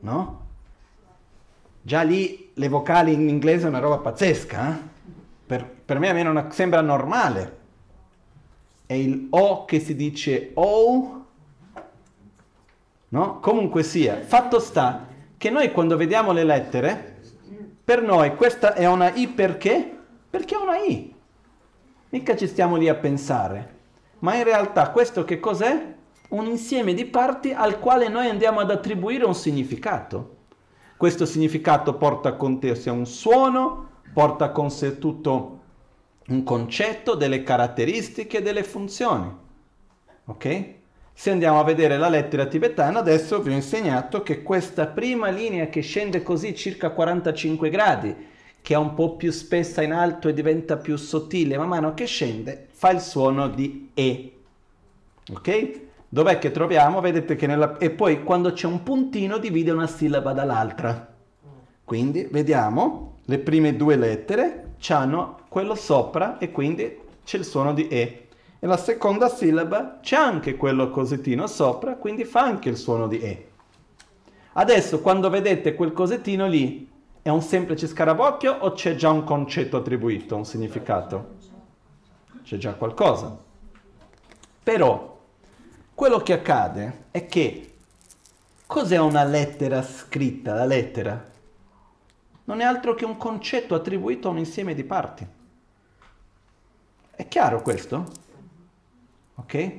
no? Già lì le vocali in inglese è una roba pazzesca, eh? Per, per, me a me non sembra normale. È il O che si dice O, no? Comunque sia, fatto sta che noi quando vediamo le lettere, per noi questa è una I perché? Perché è una I. Mica ci stiamo lì a pensare. Ma in realtà questo che cos'è? un insieme di parti al quale noi andiamo ad attribuire un significato. Questo significato porta con sé sia un suono, porta con sé tutto un concetto, delle caratteristiche, delle funzioni. Ok? Se andiamo a vedere la lettera tibetana, adesso vi ho insegnato che questa prima linea che scende così circa 45 gradi, che è un po' più spessa in alto e diventa più sottile man mano che scende, fa il suono di E. Ok? Dov'è che troviamo? Vedete che nella... E poi quando c'è un puntino divide una sillaba dall'altra. Quindi vediamo, le prime due lettere hanno quello sopra e quindi c'è il suono di E. E la seconda sillaba c'è anche quello cosettino sopra, quindi fa anche il suono di E. Adesso quando vedete quel cosettino lì, è un semplice scarabocchio o c'è già un concetto attribuito, un significato? C'è già qualcosa. Però quello che accade è che cos'è una lettera scritta? La lettera non è altro che un concetto attribuito a un insieme di parti. È chiaro questo? Ok?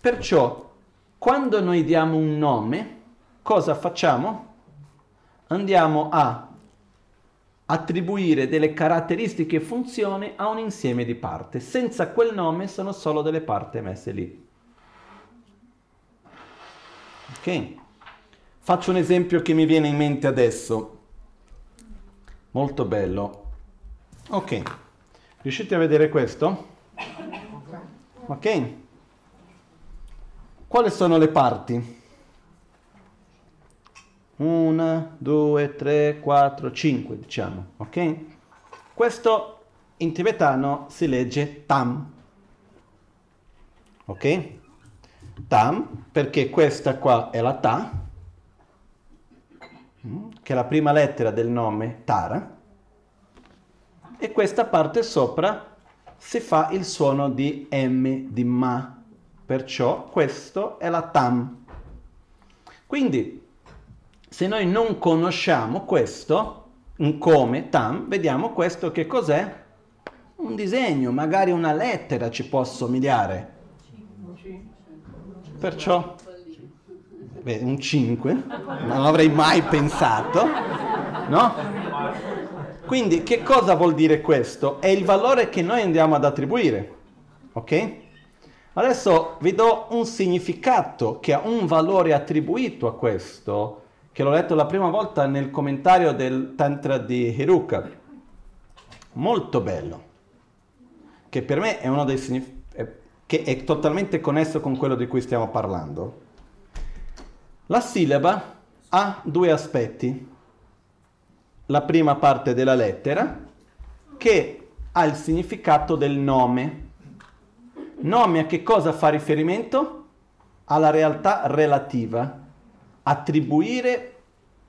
Perciò, quando noi diamo un nome, cosa facciamo? Andiamo a attribuire delle caratteristiche e funzioni a un insieme di parti. Senza quel nome sono solo delle parti messe lì. Ok? Faccio un esempio che mi viene in mente adesso. Molto bello. Ok. Riuscite a vedere questo? Ok? Quali sono le parti? Una, due, tre, quattro, cinque, diciamo. Ok? Questo in tibetano si legge tam. Ok? tam, perché questa qua è la ta, che è la prima lettera del nome Tara, e questa parte sopra si fa il suono di M di Ma, perciò questo è la tam. Quindi, se noi non conosciamo questo, un come, tam, vediamo questo che cos'è? Un disegno, magari una lettera ci può assomigliare. Perciò, beh, un 5, non avrei mai pensato, no? Quindi che cosa vuol dire questo? È il valore che noi andiamo ad attribuire, ok? Adesso vi do un significato che ha un valore attribuito a questo, che l'ho letto la prima volta nel commentario del Tantra di Hiruka. Molto bello, che per me è uno dei significati che è totalmente connesso con quello di cui stiamo parlando. La sillaba ha due aspetti. La prima parte della lettera, che ha il significato del nome. Nome a che cosa fa riferimento? Alla realtà relativa. Attribuire,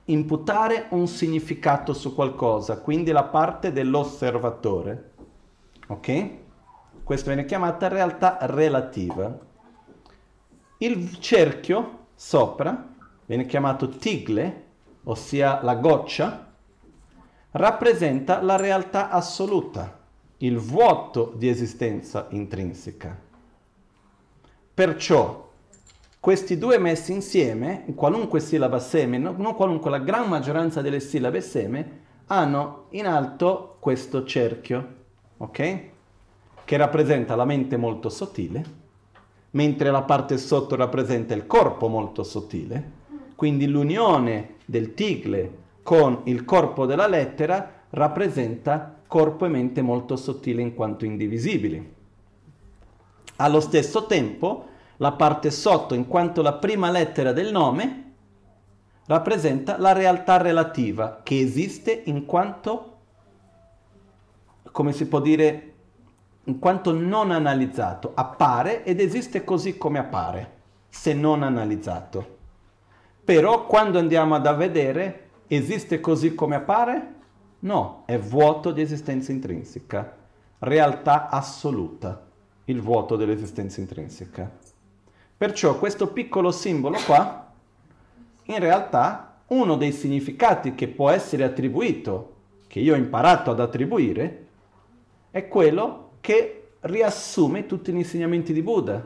imputare un significato su qualcosa, quindi la parte dell'osservatore. Ok? Questa viene chiamata realtà relativa. Il cerchio sopra viene chiamato tigle, ossia la goccia, rappresenta la realtà assoluta, il vuoto di esistenza intrinseca. Perciò questi due messi insieme, qualunque sillaba seme, non qualunque, la gran maggioranza delle sillabe seme, hanno in alto questo cerchio, ok? che rappresenta la mente molto sottile, mentre la parte sotto rappresenta il corpo molto sottile, quindi l'unione del tigle con il corpo della lettera rappresenta corpo e mente molto sottile in quanto indivisibili. Allo stesso tempo, la parte sotto, in quanto la prima lettera del nome, rappresenta la realtà relativa che esiste in quanto, come si può dire, in quanto non analizzato, appare ed esiste così come appare, se non analizzato. Però quando andiamo ad vedere, esiste così come appare? No, è vuoto di esistenza intrinseca, realtà assoluta, il vuoto dell'esistenza intrinseca. Perciò questo piccolo simbolo qua, in realtà, uno dei significati che può essere attribuito, che io ho imparato ad attribuire, è quello che riassume tutti gli insegnamenti di Buddha,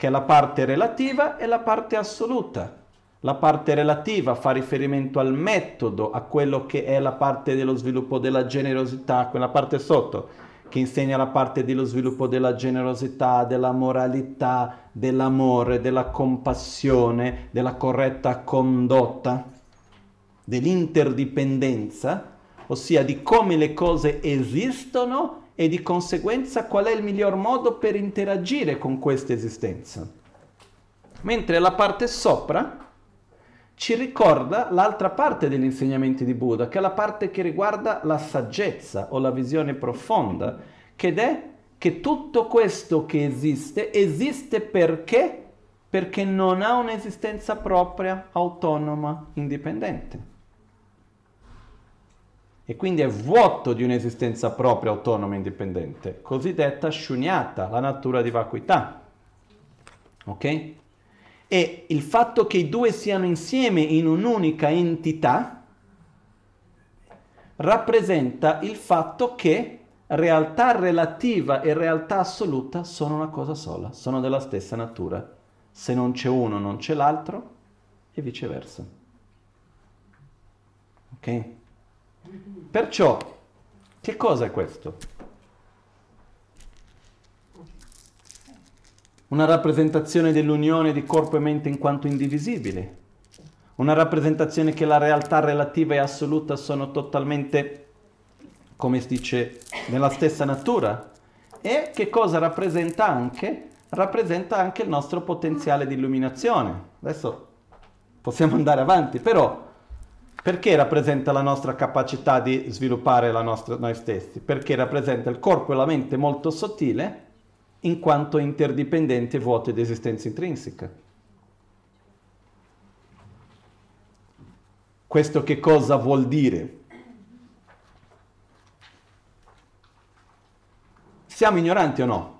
che è la parte relativa e la parte assoluta. La parte relativa fa riferimento al metodo, a quello che è la parte dello sviluppo della generosità, quella parte sotto, che insegna la parte dello sviluppo della generosità, della moralità, dell'amore, della compassione, della corretta condotta, dell'interdipendenza, ossia di come le cose esistono e di conseguenza qual è il miglior modo per interagire con questa esistenza. mentre la parte sopra ci ricorda l'altra parte degli insegnamenti di Buddha, che è la parte che riguarda la saggezza o la visione profonda, che è che tutto questo che esiste esiste perché? Perché non ha un'esistenza propria, autonoma, indipendente. E quindi è vuoto di un'esistenza propria, autonoma, indipendente, cosiddetta shunyata, la natura di vacuità. Ok? E il fatto che i due siano insieme in un'unica entità rappresenta il fatto che realtà relativa e realtà assoluta sono una cosa sola, sono della stessa natura. Se non c'è uno non c'è l'altro e viceversa. Ok? Perciò, che cosa è questo? una rappresentazione dell'unione di corpo e mente in quanto indivisibili, una rappresentazione che la realtà relativa e assoluta sono totalmente, come si dice, nella stessa natura. E che cosa rappresenta anche? Rappresenta anche il nostro potenziale di illuminazione. Adesso possiamo andare avanti, però perché rappresenta la nostra capacità di sviluppare nostra, noi stessi? Perché rappresenta il corpo e la mente molto sottile in quanto interdipendenti e vuote di esistenza intrinseca. Questo che cosa vuol dire? Siamo ignoranti o no?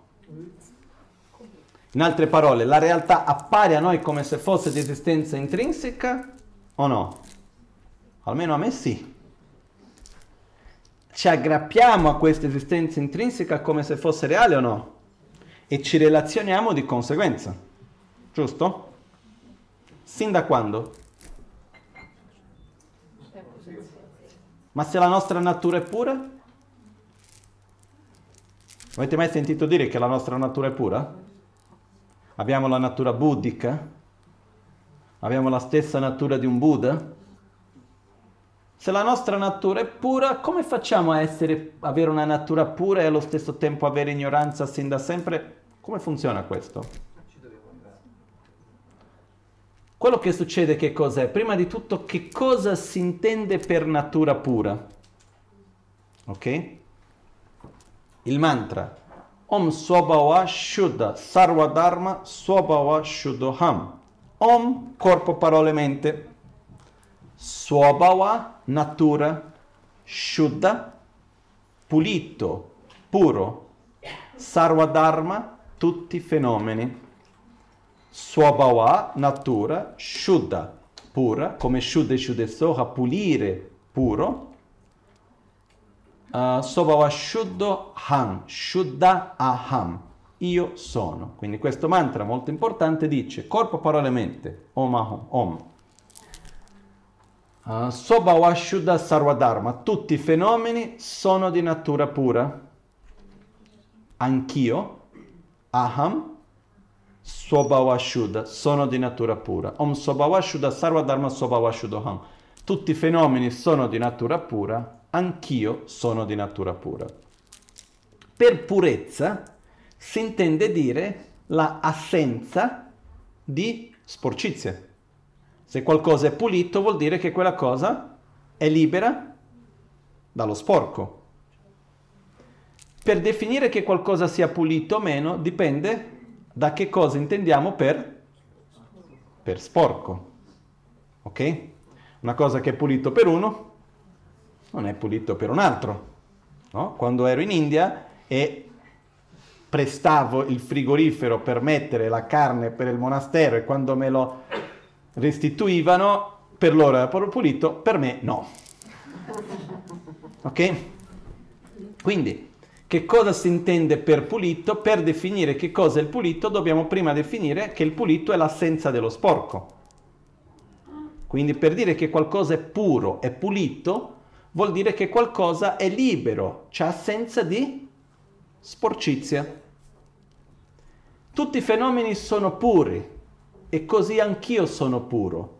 In altre parole, la realtà appare a noi come se fosse di esistenza intrinseca o no? Almeno a me sì. Ci aggrappiamo a questa esistenza intrinseca come se fosse reale o no? e ci relazioniamo di conseguenza. Giusto? Sin da quando? Ma se la nostra natura è pura? Avete mai sentito dire che la nostra natura è pura? Abbiamo la natura buddhica? Abbiamo la stessa natura di un Buddha? Se la nostra natura è pura, come facciamo a essere, avere una natura pura e allo stesso tempo avere ignoranza sin da sempre? Come funziona questo? Quello che succede che cos'è? Prima di tutto che cosa si intende per natura pura? Ok? Il mantra Om Swabhava Shuddha Sarva Dharma Swabhava Shuddham Om, corpo, parole, mente. Swabhava, natura. Shuddha, pulito, puro. Sarva Dharma, tutti fenomeni. Swabhava, natura, Shuddha, pura, come Shuddha e Shuddha pulire, puro. Uh, Swabhava Shuddha Ham, Shuddha Aham, io sono. Quindi questo mantra molto importante dice corpo, parole, mente, Om Ahom, Om. Uh, Sarvadharma, tutti i fenomeni sono di natura pura. Anch'io, Aham Swabhavashuddha sono di natura pura. Om Swabhavashuddha Sarvadharma Swabhavashuddham. Tutti i fenomeni sono di natura pura, anch'io sono di natura pura. Per purezza si intende dire la assenza di sporcizie. Se qualcosa è pulito vuol dire che quella cosa è libera dallo sporco. Per definire che qualcosa sia pulito o meno dipende da che cosa intendiamo per, per sporco. Ok? Una cosa che è pulito per uno non è pulito per un altro. No? Quando ero in India e prestavo il frigorifero per mettere la carne per il monastero e quando me lo restituivano, per loro era pulito, per me no. Ok? Quindi che cosa si intende per pulito? Per definire che cosa è il pulito dobbiamo prima definire che il pulito è l'assenza dello sporco. Quindi per dire che qualcosa è puro e pulito vuol dire che qualcosa è libero, c'è assenza di sporcizia. Tutti i fenomeni sono puri e così anch'io sono puro.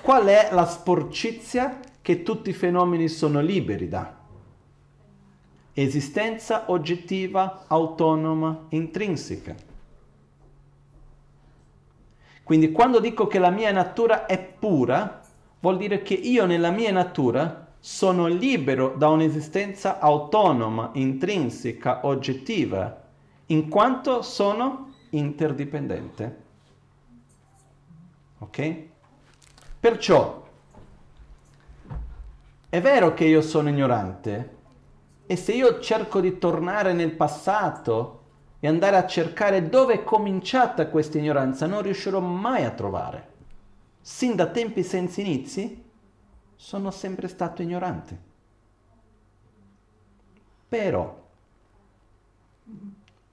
Qual è la sporcizia che tutti i fenomeni sono liberi da? esistenza oggettiva, autonoma, intrinseca. Quindi quando dico che la mia natura è pura, vuol dire che io nella mia natura sono libero da un'esistenza autonoma, intrinseca, oggettiva, in quanto sono interdipendente. Ok? Perciò è vero che io sono ignorante e se io cerco di tornare nel passato e andare a cercare dove è cominciata questa ignoranza, non riuscirò mai a trovare. Sin da tempi senza inizi sono sempre stato ignorante. Però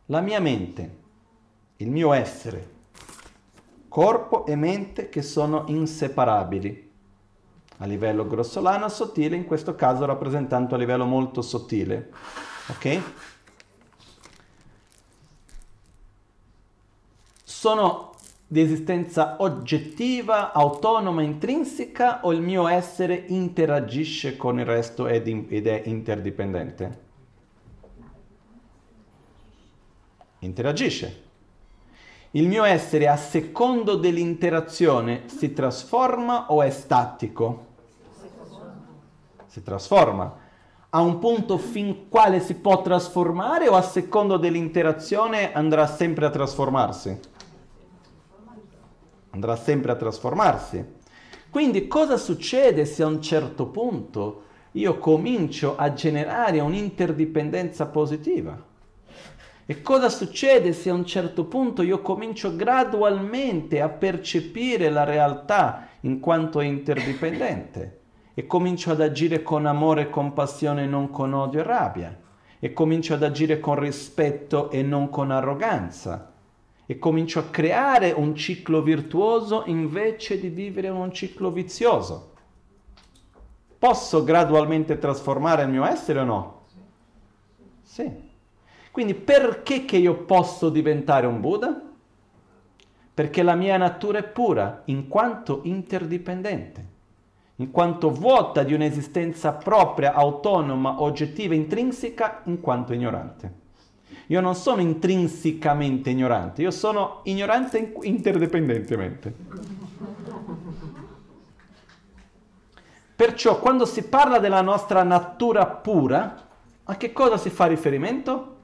la mia mente, il mio essere, corpo e mente che sono inseparabili a livello grossolano sottile, in questo caso rappresentato a livello molto sottile. Ok? Sono di esistenza oggettiva, autonoma, intrinseca o il mio essere interagisce con il resto ed, in, ed è interdipendente? Interagisce. Il mio essere a secondo dell'interazione si trasforma o è statico? Si trasforma. A un punto fin quale si può trasformare o a secondo dell'interazione andrà sempre a trasformarsi? andrà sempre a trasformarsi. Quindi cosa succede se a un certo punto io comincio a generare un'interdipendenza positiva? E cosa succede se a un certo punto io comincio gradualmente a percepire la realtà in quanto interdipendente e comincio ad agire con amore e compassione e non con odio e rabbia e comincio ad agire con rispetto e non con arroganza e comincio a creare un ciclo virtuoso invece di vivere un ciclo vizioso. Posso gradualmente trasformare il mio essere o no? Sì. Quindi perché che io posso diventare un Buddha? Perché la mia natura è pura, in quanto interdipendente, in quanto vuota di un'esistenza propria, autonoma, oggettiva, intrinseca, in quanto ignorante. Io non sono intrinsecamente ignorante, io sono ignorante interdipendentemente. Perciò quando si parla della nostra natura pura, a che cosa si fa riferimento?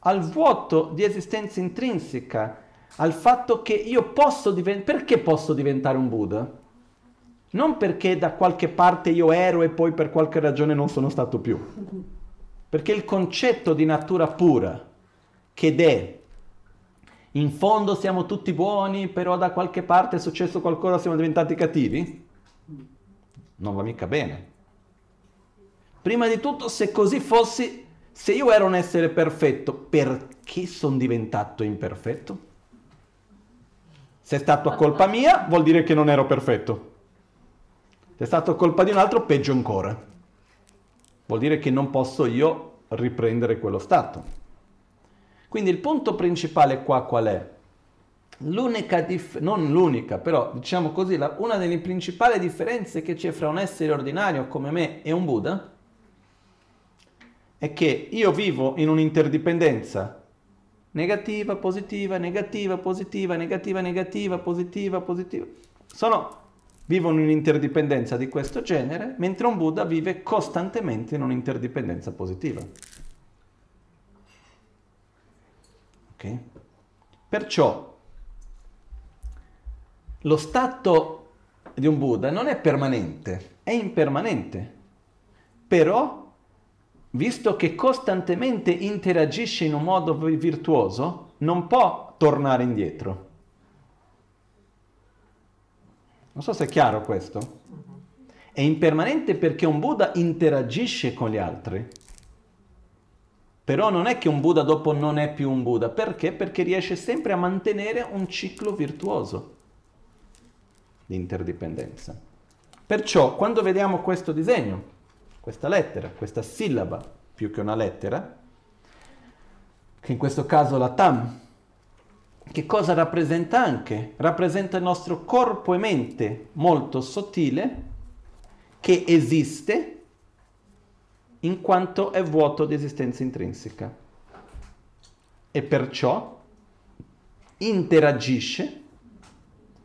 Al vuoto di esistenza intrinseca, al fatto che io posso diventare... Perché posso diventare un Buddha? Non perché da qualche parte io ero e poi per qualche ragione non sono stato più. Perché il concetto di natura pura, che è in fondo siamo tutti buoni, però da qualche parte è successo qualcosa, siamo diventati cattivi, non va mica bene. Prima di tutto, se così fossi, se io ero un essere perfetto, perché sono diventato imperfetto? Se è stato colpa mia, vuol dire che non ero perfetto. Se è stato colpa di un altro, peggio ancora vuol dire che non posso io riprendere quello stato. Quindi il punto principale qua qual è? L'unica, dif- non l'unica, però diciamo così, la, una delle principali differenze che c'è fra un essere ordinario come me e un Buddha è che io vivo in un'interdipendenza negativa, positiva, negativa, positiva, negativa, negativa, positiva, positiva. Sono vivono in un'interdipendenza di questo genere, mentre un Buddha vive costantemente in un'interdipendenza positiva. Ok? Perciò lo stato di un Buddha non è permanente, è impermanente. Però, visto che costantemente interagisce in un modo virtuoso, non può tornare indietro. Non so se è chiaro questo. È impermanente perché un Buddha interagisce con gli altri. Però non è che un Buddha dopo non è più un Buddha. Perché? Perché riesce sempre a mantenere un ciclo virtuoso di interdipendenza. Perciò quando vediamo questo disegno, questa lettera, questa sillaba, più che una lettera, che in questo caso la tam, che cosa rappresenta anche? Rappresenta il nostro corpo e mente molto sottile che esiste in quanto è vuoto di esistenza intrinseca e perciò interagisce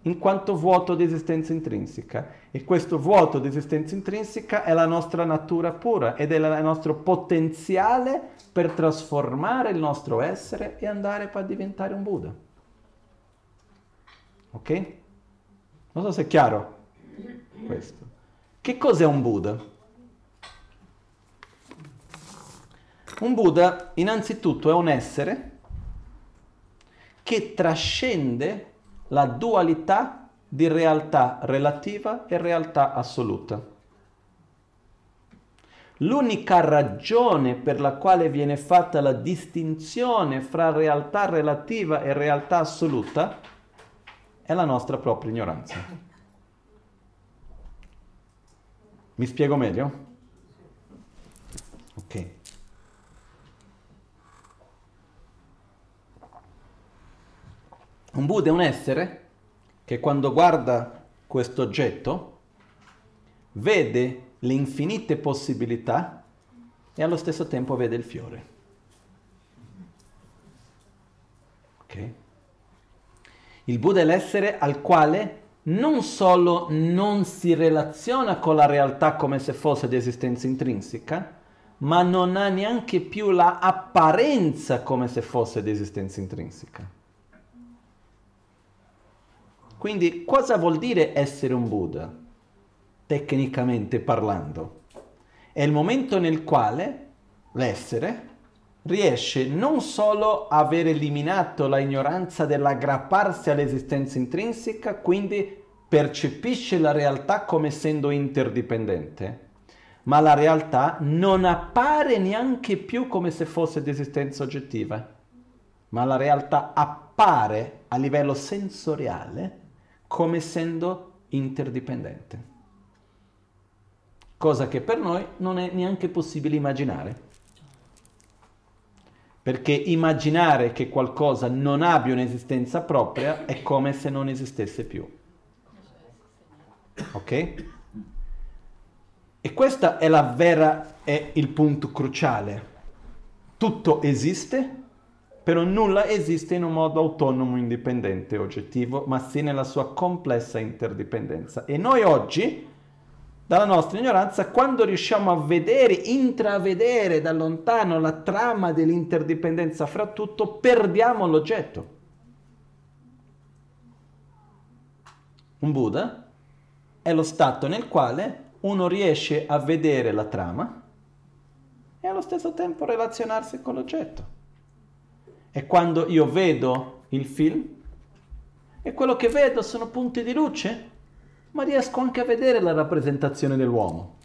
in quanto vuoto di esistenza intrinseca. E questo vuoto di esistenza intrinseca è la nostra natura pura ed è il nostro potenziale per trasformare il nostro essere e andare a diventare un Buddha. Ok? Non so se è chiaro questo. Che cos'è un Buddha? Un Buddha innanzitutto è un essere che trascende la dualità di realtà relativa e realtà assoluta. L'unica ragione per la quale viene fatta la distinzione fra realtà relativa e realtà assoluta è la nostra propria ignoranza. Mi spiego meglio? Ok. Un Buddha è un essere che quando guarda questo oggetto vede le infinite possibilità e allo stesso tempo vede il fiore. Ok? Il Buddha è l'essere al quale non solo non si relaziona con la realtà come se fosse di esistenza intrinseca, ma non ha neanche più la apparenza come se fosse di esistenza intrinseca. Quindi cosa vuol dire essere un Buddha, tecnicamente parlando? È il momento nel quale l'essere riesce non solo a aver eliminato la ignoranza dell'aggrapparsi all'esistenza intrinseca, quindi percepisce la realtà come essendo interdipendente, ma la realtà non appare neanche più come se fosse di esistenza oggettiva, ma la realtà appare a livello sensoriale come essendo interdipendente. Cosa che per noi non è neanche possibile immaginare. Perché immaginare che qualcosa non abbia un'esistenza propria è come se non esistesse più. Ok? E questo è la vera, è il punto cruciale. Tutto esiste, però nulla esiste in un modo autonomo, indipendente, oggettivo, ma sì nella sua complessa interdipendenza. E noi oggi, dalla nostra ignoranza, quando riusciamo a vedere, intravedere da lontano la trama dell'interdipendenza fra tutto, perdiamo l'oggetto. Un Buddha è lo stato nel quale uno riesce a vedere la trama e allo stesso tempo relazionarsi con l'oggetto. E quando io vedo il film e quello che vedo sono punti di luce, ma riesco anche a vedere la rappresentazione dell'uomo.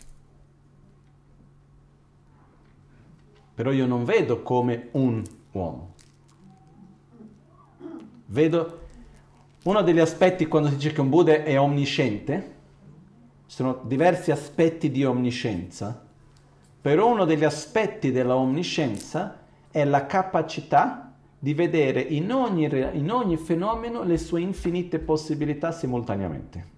Però io non vedo come un uomo. Vedo uno degli aspetti quando si dice che un Buddha è omnisciente, sono diversi aspetti di omniscienza, però uno degli aspetti della omniscienza è la capacità di vedere in ogni, in ogni fenomeno le sue infinite possibilità simultaneamente,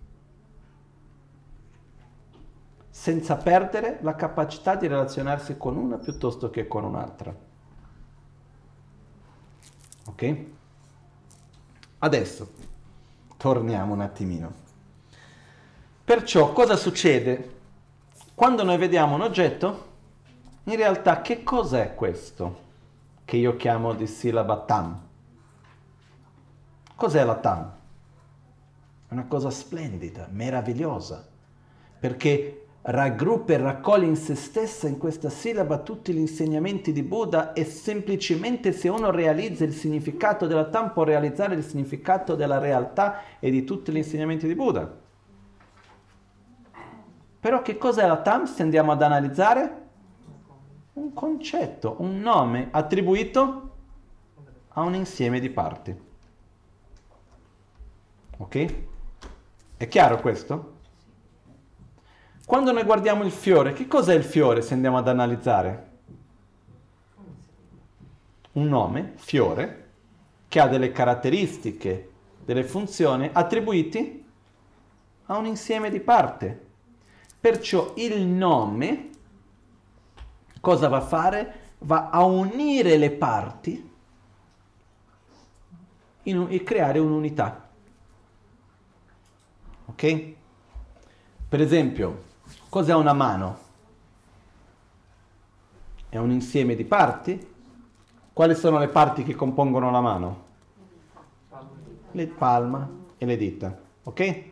senza perdere la capacità di relazionarsi con una piuttosto che con un'altra. Ok? Adesso torniamo un attimino. Perciò cosa succede? Quando noi vediamo un oggetto, in realtà che cos'è questo? Che io chiamo di sillaba tam. Cos'è la tam? È una cosa splendida, meravigliosa, perché raggruppa e raccoglie in se stessa in questa sillaba tutti gli insegnamenti di Buddha e semplicemente se uno realizza il significato della tam può realizzare il significato della realtà e di tutti gli insegnamenti di Buddha. Però che cos'è la tam se andiamo ad analizzare? Un concetto, un nome attribuito a un insieme di parti. Ok? È chiaro questo? Quando noi guardiamo il fiore, che cos'è il fiore se andiamo ad analizzare? Un nome, fiore, che ha delle caratteristiche, delle funzioni attribuiti a un insieme di parti. Perciò il nome cosa va a fare? Va a unire le parti un, e creare un'unità. Ok? Per esempio, cos'è una mano? È un insieme di parti? Quali sono le parti che compongono la mano? Le palma e le dita, ok?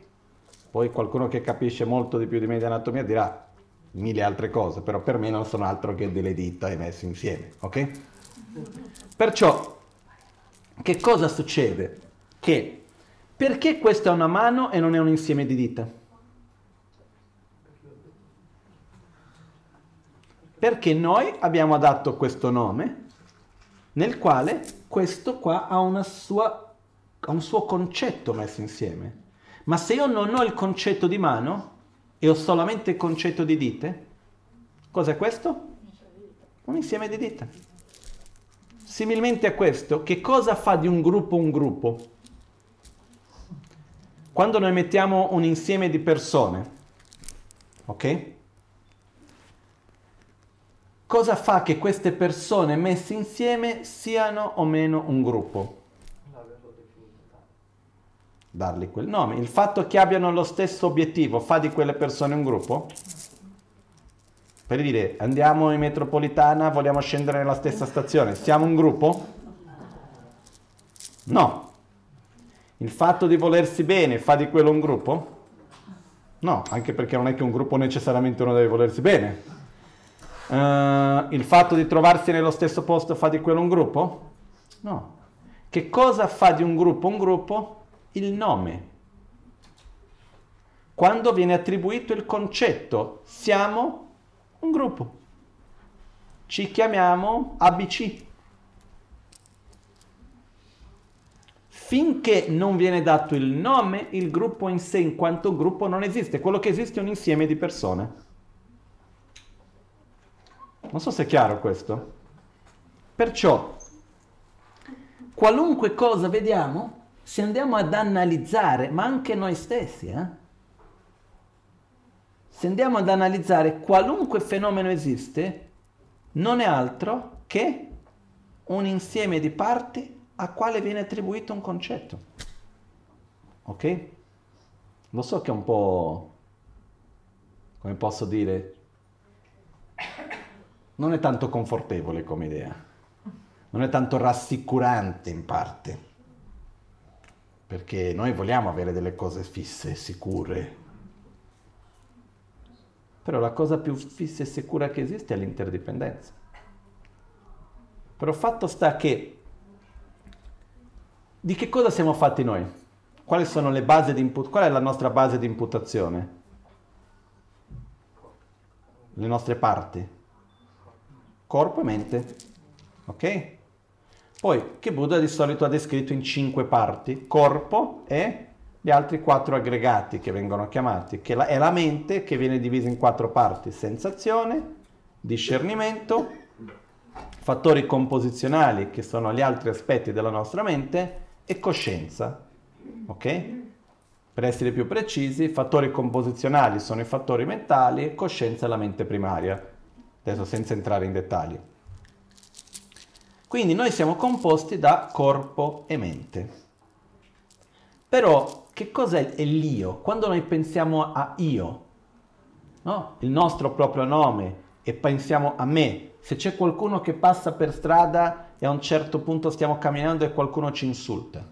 Poi qualcuno che capisce molto di più di me di anatomia dirà mille altre cose, però per me non sono altro che delle dita messe insieme, ok? Perciò, che cosa succede? Che perché questa è una mano e non è un insieme di dita? Perché noi abbiamo dato questo nome nel quale questo qua ha, sua, ha un suo concetto messo insieme. Ma se io non ho il concetto di mano e ho solamente il concetto di dite, cos'è questo? Un insieme di dita. Similmente a questo, che cosa fa di un gruppo un gruppo? Quando noi mettiamo un insieme di persone, ok? Cosa fa che queste persone messe insieme siano o meno un gruppo? Dargli quel nome. Il fatto che abbiano lo stesso obiettivo fa di quelle persone un gruppo? Per dire, andiamo in metropolitana, vogliamo scendere nella stessa stazione, siamo un gruppo? No. Il fatto di volersi bene fa di quello un gruppo? No, anche perché non è che un gruppo necessariamente uno deve volersi bene. Uh, il fatto di trovarsi nello stesso posto fa di quello un gruppo? No. Che cosa fa di un gruppo un gruppo? Il nome. Quando viene attribuito il concetto, siamo un gruppo. Ci chiamiamo ABC. Finché non viene dato il nome, il gruppo in sé in quanto gruppo non esiste. Quello che esiste è un insieme di persone. Non so se è chiaro questo. Perciò, qualunque cosa vediamo, se andiamo ad analizzare, ma anche noi stessi, eh? se andiamo ad analizzare qualunque fenomeno esiste, non è altro che un insieme di parti a quale viene attribuito un concetto. Ok? Lo so che è un po', come posso dire, non è tanto confortevole come idea, non è tanto rassicurante in parte, perché noi vogliamo avere delle cose fisse, sicure, però la cosa più fissa e sicura che esiste è l'interdipendenza. Però fatto sta che di che cosa siamo fatti noi? Quali sono le basi di input? Qual è la nostra base di imputazione? Le nostre parti corpo e mente. Ok? Poi, che Buddha di solito ha descritto in cinque parti, corpo e gli altri quattro aggregati che vengono chiamati, che è la mente che viene divisa in quattro parti, sensazione, discernimento, fattori composizionali che sono gli altri aspetti della nostra mente e coscienza. Ok? Per essere più precisi, fattori composizionali sono i fattori mentali coscienza è la mente primaria adesso senza entrare in dettagli. Quindi noi siamo composti da corpo e mente. Però che cos'è l'io? Quando noi pensiamo a io, no? il nostro proprio nome, e pensiamo a me, se c'è qualcuno che passa per strada e a un certo punto stiamo camminando e qualcuno ci insulta,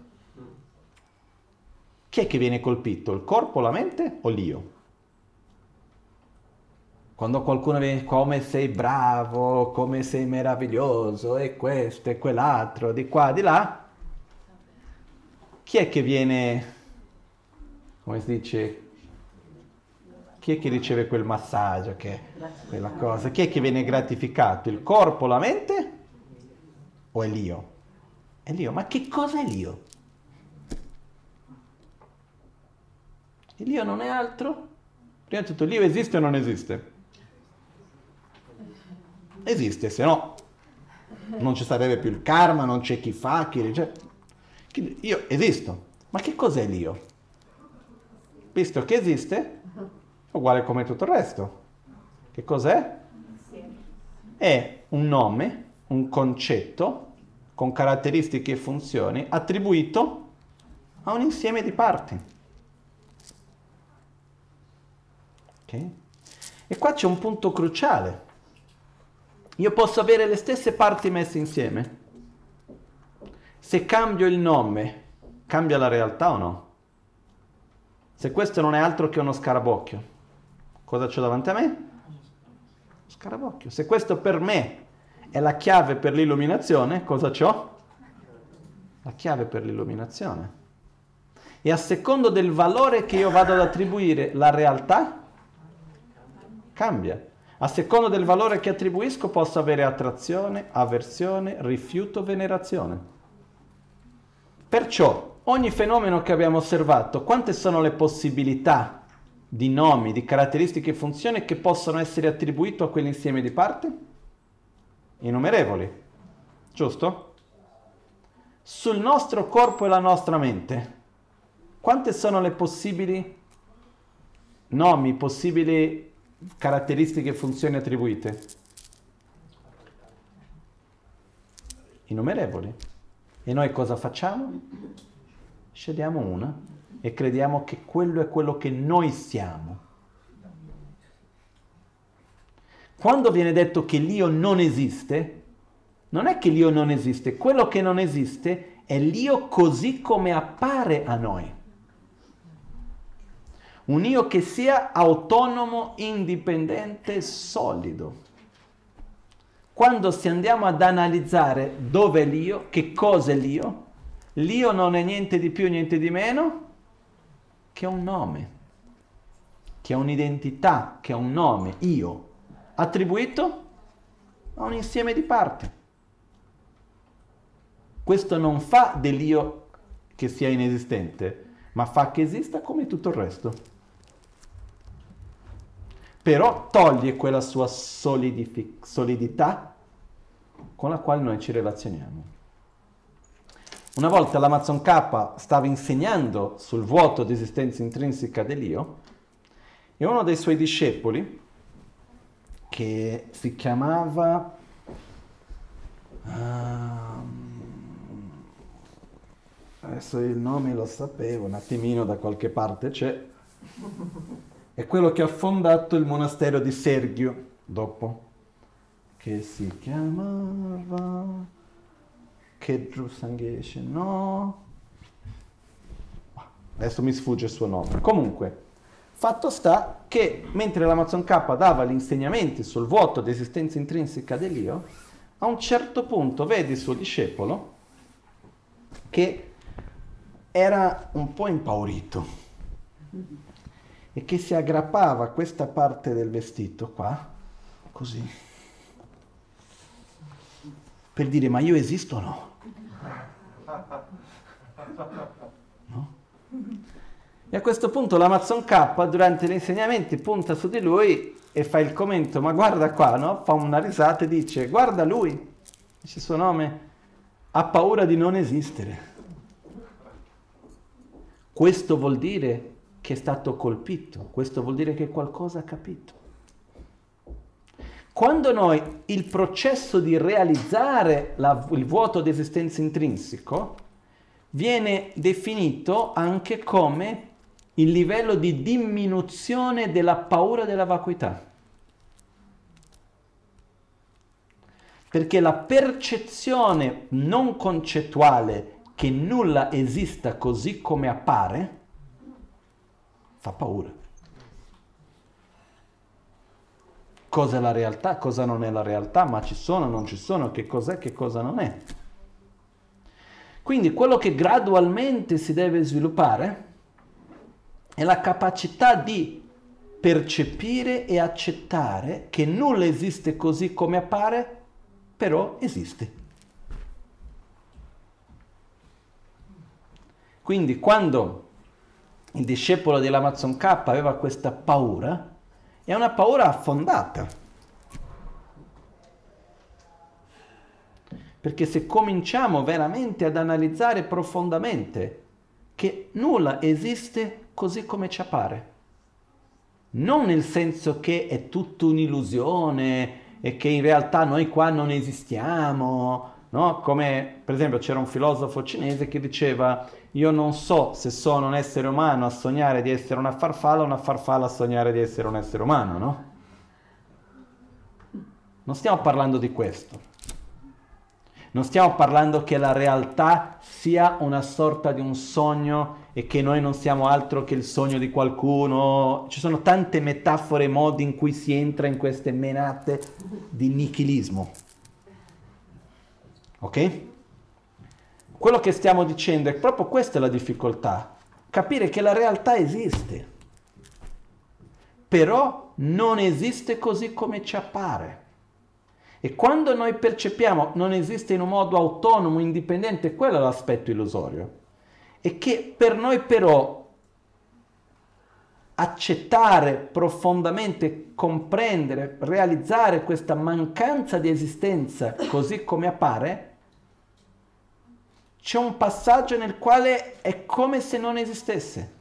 chi è che viene colpito? Il corpo, la mente o l'io? Quando qualcuno viene come sei bravo, come sei meraviglioso e questo e quell'altro, di qua, di là, chi è che viene, come si dice, chi è che riceve quel massaggio, che, quella cosa, chi è che viene gratificato, il corpo, la mente o è l'io? È l'io, ma che cosa è l'io? L'io non è altro? Prima di tutto, l'io esiste o non esiste? Esiste, se no non ci sarebbe più il karma, non c'è chi fa, chi riceve. Io esisto, ma che cos'è l'io? Visto che esiste, uguale come tutto il resto. Che cos'è? È un nome, un concetto con caratteristiche e funzioni attribuito a un insieme di parti. Okay? E qua c'è un punto cruciale. Io posso avere le stesse parti messe insieme. Se cambio il nome, cambia la realtà o no? Se questo non è altro che uno scarabocchio, cosa c'ho davanti a me? Scarabocchio. Se questo per me è la chiave per l'illuminazione, cosa c'ho? La chiave per l'illuminazione. E a secondo del valore che io vado ad attribuire, la realtà cambia. A seconda del valore che attribuisco posso avere attrazione, avversione, rifiuto, venerazione. Perciò ogni fenomeno che abbiamo osservato, quante sono le possibilità di nomi, di caratteristiche e funzioni che possono essere attribuite a quell'insieme di parti? Innumerevoli, giusto? Sul nostro corpo e la nostra mente, quante sono le possibili nomi, possibili caratteristiche e funzioni attribuite? Innumerevoli. E noi cosa facciamo? Scegliamo una e crediamo che quello è quello che noi siamo. Quando viene detto che l'io non esiste, non è che l'io non esiste, quello che non esiste è l'io così come appare a noi un io che sia autonomo, indipendente, solido. Quando si andiamo ad analizzare dove è l'io, che cosa è l'io, l'io non è niente di più, niente di meno che un nome, che è un'identità, che è un nome, io, attribuito a un insieme di parti. Questo non fa dell'io che sia inesistente, ma fa che esista come tutto il resto però toglie quella sua solidific- solidità con la quale noi ci relazioniamo. Una volta l'Amazon K stava insegnando sul vuoto di esistenza intrinseca dell'io e uno dei suoi discepoli, che si chiamava... Um, adesso il nome lo sapevo, un attimino da qualche parte c'è è quello che ha fondato il monastero di Sergio dopo, che si chiamava Kedru Sangheshe, no? Adesso mi sfugge il suo nome. Comunque, fatto sta che mentre l'Amazon K dava gli insegnamenti sul vuoto di esistenza intrinseca dell'io, a un certo punto vede il suo discepolo che era un po' impaurito e che si aggrappava a questa parte del vestito qua, così, per dire ma io esisto o no? no? E a questo punto l'Amazon K durante gli insegnamenti punta su di lui e fa il commento, ma guarda qua, no? Fa una risata e dice, guarda lui, dice il suo nome, ha paura di non esistere. Questo vuol dire che è stato colpito, questo vuol dire che qualcosa ha capito. Quando noi il processo di realizzare la, il vuoto di esistenza intrinseco viene definito anche come il livello di diminuzione della paura della vacuità. Perché la percezione non concettuale che nulla esista così come appare, fa paura. Cosa è la realtà, cosa non è la realtà, ma ci sono, non ci sono, che cos'è, che cosa non è. Quindi quello che gradualmente si deve sviluppare è la capacità di percepire e accettare che nulla esiste così come appare, però esiste. Quindi quando il discepolo dell'Amazon K aveva questa paura, è una paura affondata. Perché se cominciamo veramente ad analizzare profondamente che nulla esiste così come ci appare, non nel senso che è tutta un'illusione e che in realtà noi qua non esistiamo, no? Come per esempio c'era un filosofo cinese che diceva io non so se sono un essere umano a sognare di essere una farfalla o una farfalla a sognare di essere un essere umano, no? Non stiamo parlando di questo. Non stiamo parlando che la realtà sia una sorta di un sogno e che noi non siamo altro che il sogno di qualcuno. Ci sono tante metafore e modi in cui si entra in queste menate di nichilismo. Ok? Quello che stiamo dicendo è proprio questa è la difficoltà, capire che la realtà esiste, però non esiste così come ci appare. E quando noi percepiamo non esiste in un modo autonomo, indipendente, quello è l'aspetto illusorio. E che per noi però accettare profondamente, comprendere, realizzare questa mancanza di esistenza così come appare, c'è un passaggio nel quale è come se non esistesse.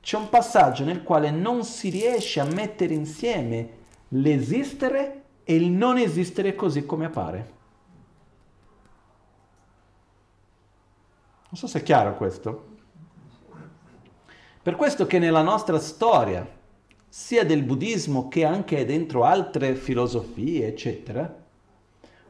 C'è un passaggio nel quale non si riesce a mettere insieme l'esistere e il non esistere così come appare. Non so se è chiaro questo. Per questo che nella nostra storia, sia del buddismo che anche dentro altre filosofie, eccetera,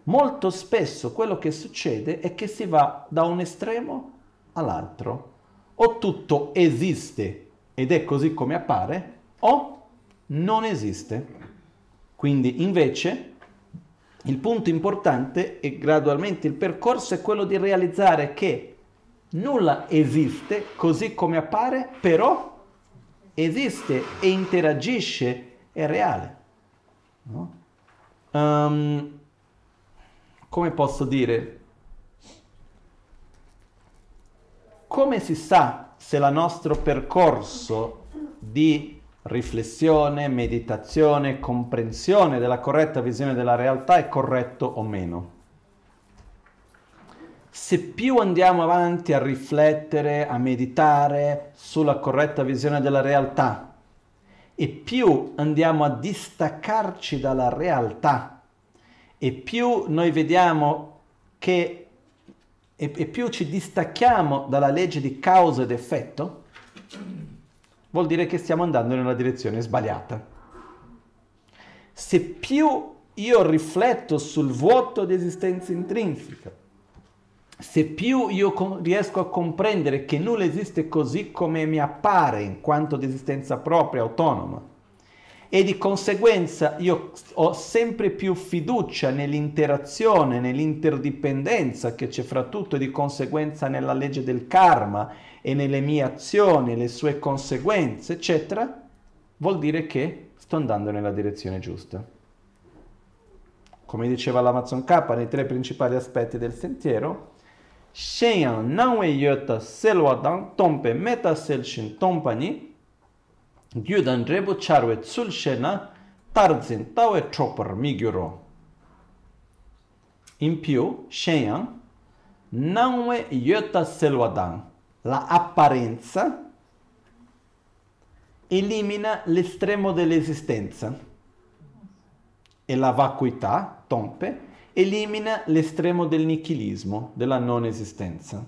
molto spesso quello che succede è che si va da un estremo all'altro. O tutto esiste ed è così come appare, o non esiste. Quindi invece il punto importante e gradualmente il percorso è quello di realizzare che nulla esiste così come appare, però esiste e interagisce, è reale. No? Um, come posso dire? Come si sa se il nostro percorso di riflessione, meditazione, comprensione della corretta visione della realtà è corretto o meno. Se più andiamo avanti a riflettere, a meditare sulla corretta visione della realtà e più andiamo a distaccarci dalla realtà e più noi vediamo che e, e più ci distacchiamo dalla legge di causa ed effetto, vuol dire che stiamo andando nella direzione sbagliata. Se più io rifletto sul vuoto di esistenza intrinseca, se più io riesco a comprendere che nulla esiste così come mi appare in quanto di esistenza propria, autonoma, e di conseguenza io ho sempre più fiducia nell'interazione, nell'interdipendenza che c'è fra tutto e di conseguenza nella legge del karma e nelle mie azioni, le sue conseguenze, eccetera, vuol dire che sto andando nella direzione giusta. Come diceva l'Amazon K nei tre principali aspetti del sentiero, Shenyang Nangwe Yota Selwadang Tompe Meta Selshin Tompani gyudan rebu charwe tsul shena tarzin tawe chopper migyuro. In più, Shenyang Nangwe Yota Selwadang, la apparenza elimina l'estremo dell'esistenza e la vacuità, tompe, elimina l'estremo del nichilismo, della non esistenza.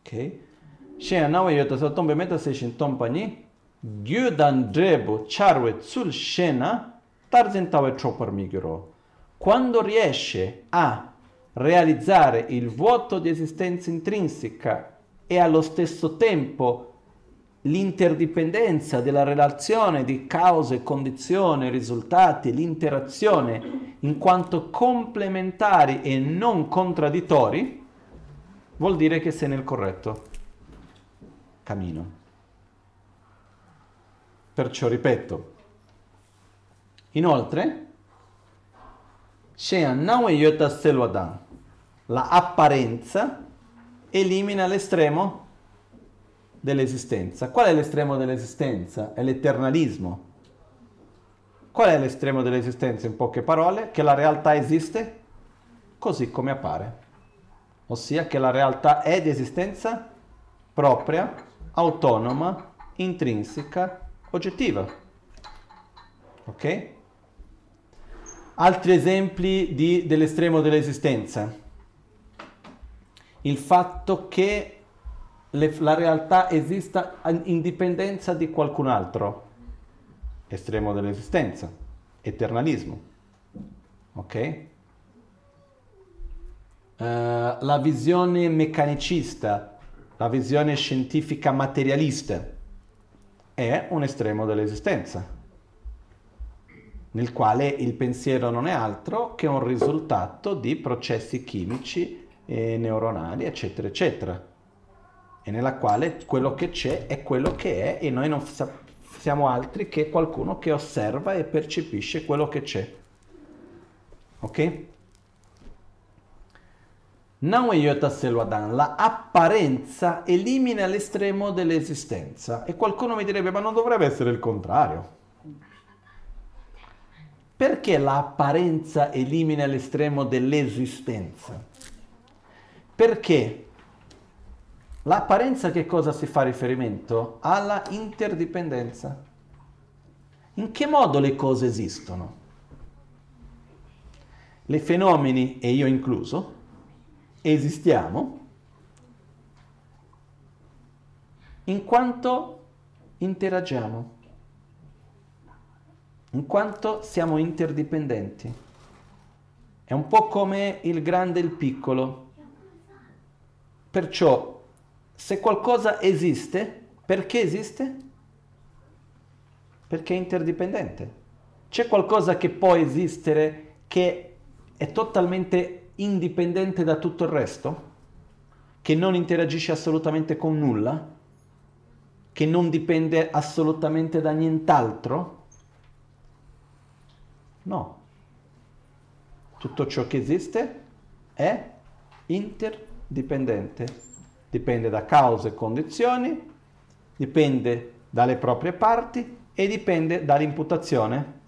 Ok? Shen nawa yota sa tombe meta se shin tompani, gyudan drebo charwe tsul shena tarzin tawe tropar migro. Quando riesce a realizzare il vuoto di esistenza intrinseca e allo stesso tempo l'interdipendenza della relazione di cause, condizioni, risultati, l'interazione in quanto complementari e non contraddittori, vuol dire che sei nel corretto cammino. Perciò ripeto, inoltre, Shean Nawe Yota Selwadan, la apparenza elimina l'estremo dell'esistenza. Qual è l'estremo dell'esistenza? È l'eternalismo. Qual è l'estremo dell'esistenza in poche parole? Che la realtà esiste così come appare. Ossia che la realtà è di esistenza propria autonoma, intrinseca, oggettiva. Ok? Altri esempi di, dell'estremo dell'esistenza. Il fatto che le, la realtà esista in dipendenza di qualcun altro. Estremo dell'esistenza. Eternalismo. Ok? Uh, la visione meccanicista, la visione scientifica materialista è un estremo dell'esistenza nel quale il pensiero non è altro che un risultato di processi chimici e neuronali, eccetera, eccetera, e nella quale quello che c'è è quello che è e noi non siamo altri che qualcuno che osserva e percepisce quello che c'è. Ok? La apparenza elimina l'estremo dell'esistenza e qualcuno mi direbbe ma non dovrebbe essere il contrario. Perché l'apparenza elimina l'estremo dell'esistenza? Perché l'apparenza che cosa si fa riferimento? Alla interdipendenza. In che modo le cose esistono? Le fenomeni, e io incluso, esistiamo in quanto interagiamo in quanto siamo interdipendenti. È un po' come il grande e il piccolo. Perciò, se qualcosa esiste, perché esiste? Perché è interdipendente. C'è qualcosa che può esistere che è totalmente indipendente da tutto il resto? Che non interagisce assolutamente con nulla? Che non dipende assolutamente da nient'altro? No. Tutto ciò che esiste è interdipendente. Dipende da cause e condizioni, dipende dalle proprie parti e dipende dall'imputazione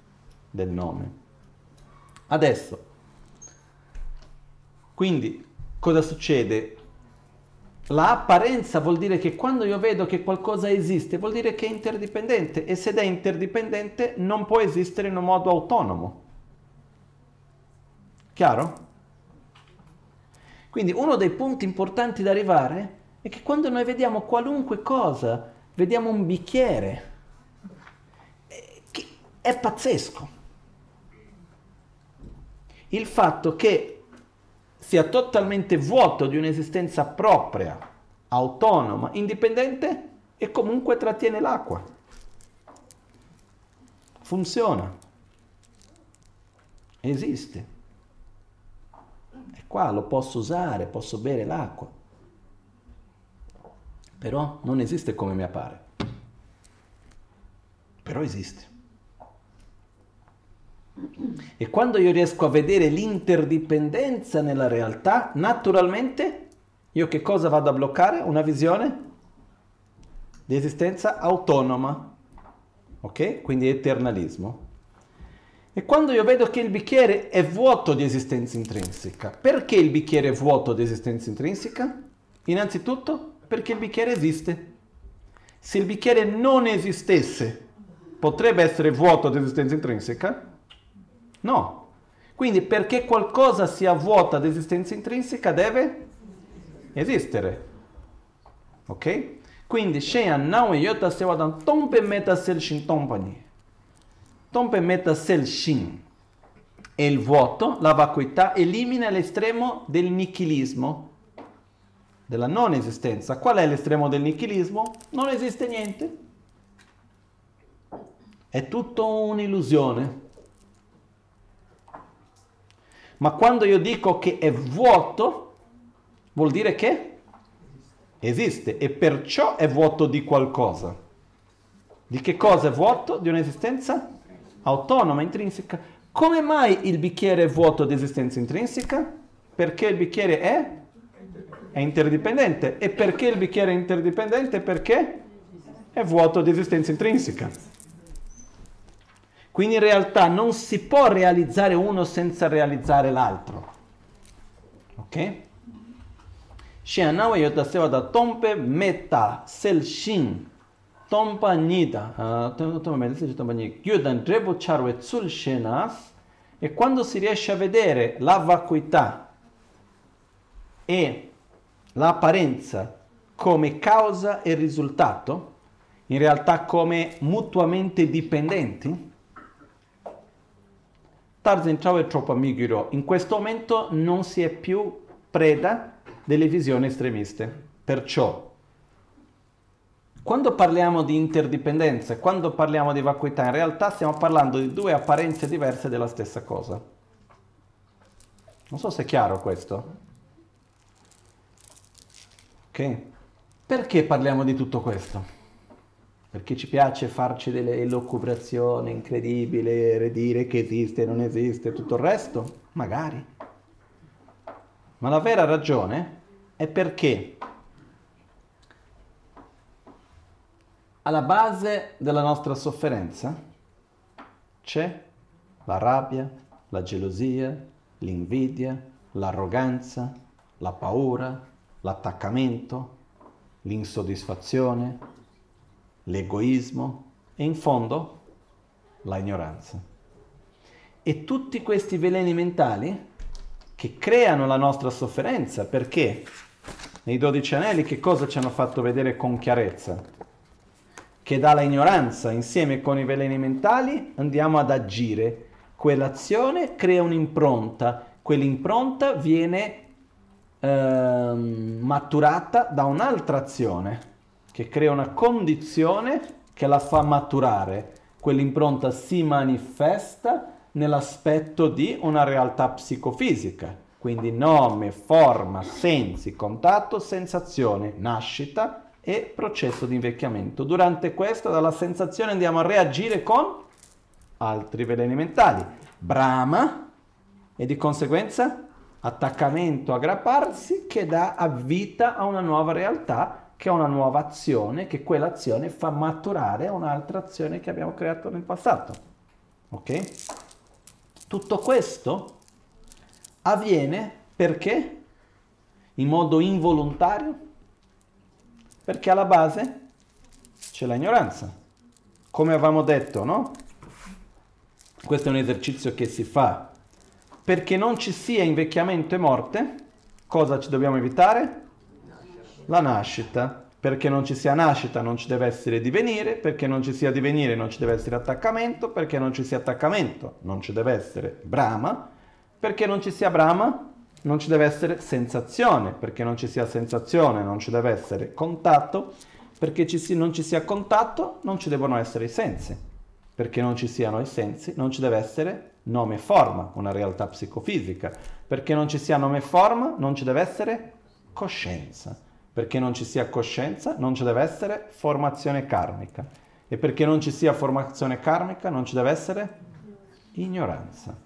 del nome. Adesso, quindi cosa succede? L'apparenza vuol dire che quando io vedo che qualcosa esiste, vuol dire che è interdipendente e se è interdipendente non può esistere in un modo autonomo. Chiaro? Quindi uno dei punti importanti da arrivare è che quando noi vediamo qualunque cosa, vediamo un bicchiere, eh, è pazzesco. Il fatto che sia totalmente vuoto di un'esistenza propria, autonoma, indipendente e comunque trattiene l'acqua. Funziona. Esiste. E qua lo posso usare, posso bere l'acqua. Però non esiste come mi appare. Però esiste. E quando io riesco a vedere l'interdipendenza nella realtà, naturalmente io che cosa vado a bloccare? Una visione di esistenza autonoma. Ok? Quindi eternalismo. E quando io vedo che il bicchiere è vuoto di esistenza intrinseca, perché il bicchiere è vuoto di esistenza intrinseca? Innanzitutto perché il bicchiere esiste. Se il bicchiere non esistesse, potrebbe essere vuoto di esistenza intrinseca? No. Quindi perché qualcosa sia vuota di esistenza intrinseca deve esistere. Ok? Quindi Shean Nawe Yota Sewadan Tompe Meta Sel Shin Tompani. Tompe Meta Sel Shin. E il vuoto, la vacuità, elimina l'estremo del nichilismo, della non esistenza. Qual è l'estremo del nichilismo? Non esiste niente. È tutto un'illusione. Ma quando io dico che è vuoto, vuol dire che esiste e perciò è vuoto di qualcosa. Di che cosa è vuoto? Di un'esistenza autonoma, intrinseca. Come mai il bicchiere è vuoto di esistenza intrinseca? Perché il bicchiere è? È interdipendente. E perché il bicchiere è interdipendente? Perché è vuoto di esistenza intrinseca. Quindi in realtà non si può realizzare uno senza realizzare l'altro. Ok? Shianawa yotaseva da tompe meta sel shin tompa tompa nida. Gyudan drebu charwe tsul shenas E quando si riesce a vedere la vacuità e l'apparenza come causa e risultato, in realtà come mutuamente dipendenti, Tarzan Ciao e troppo amiguro. In questo momento non si è più preda delle visioni estremiste. Perciò, quando parliamo di interdipendenza, quando parliamo di vacuità, in realtà stiamo parlando di due apparenze diverse della stessa cosa. Non so se è chiaro questo. Ok? Perché parliamo di tutto questo? Perché ci piace farci delle elocubrazioni incredibili, dire che esiste, non esiste, tutto il resto? Magari. Ma la vera ragione è perché alla base della nostra sofferenza c'è la rabbia, la gelosia, l'invidia, l'arroganza, la paura, l'attaccamento, l'insoddisfazione, l'egoismo e in fondo la ignoranza. E tutti questi veleni mentali che creano la nostra sofferenza, perché nei dodici anelli che cosa ci hanno fatto vedere con chiarezza? Che dalla ignoranza insieme con i veleni mentali andiamo ad agire. Quell'azione crea un'impronta, quell'impronta viene eh, maturata da un'altra azione che crea una condizione che la fa maturare. Quell'impronta si manifesta nell'aspetto di una realtà psicofisica, quindi nome, forma, sensi, contatto, sensazione, nascita e processo di invecchiamento. Durante questo, dalla sensazione andiamo a reagire con altri veleni mentali, brama e di conseguenza attaccamento, aggrapparsi che dà vita a una nuova realtà che ha una nuova azione, che quell'azione fa maturare un'altra azione che abbiamo creato nel passato. Ok? Tutto questo avviene perché? In modo involontario? Perché alla base c'è l'ignoranza. Come avevamo detto, no? Questo è un esercizio che si fa perché non ci sia invecchiamento e morte. Cosa ci dobbiamo evitare? La nascita. Perché non ci sia nascita non ci deve essere divenire, perché non ci sia divenire non ci deve essere attaccamento, perché non ci sia attaccamento non ci deve essere brama, perché non ci sia brama non ci deve essere sensazione, perché non ci sia sensazione non ci deve essere contatto, perché ci si, non ci sia contatto non ci devono essere i sensi, perché non ci siano i sensi non ci deve essere nome e forma, una realtà psicofisica, perché non ci sia nome e forma non ci deve essere coscienza perché non ci sia coscienza non ci deve essere formazione karmica e perché non ci sia formazione karmica non ci deve essere ignoranza.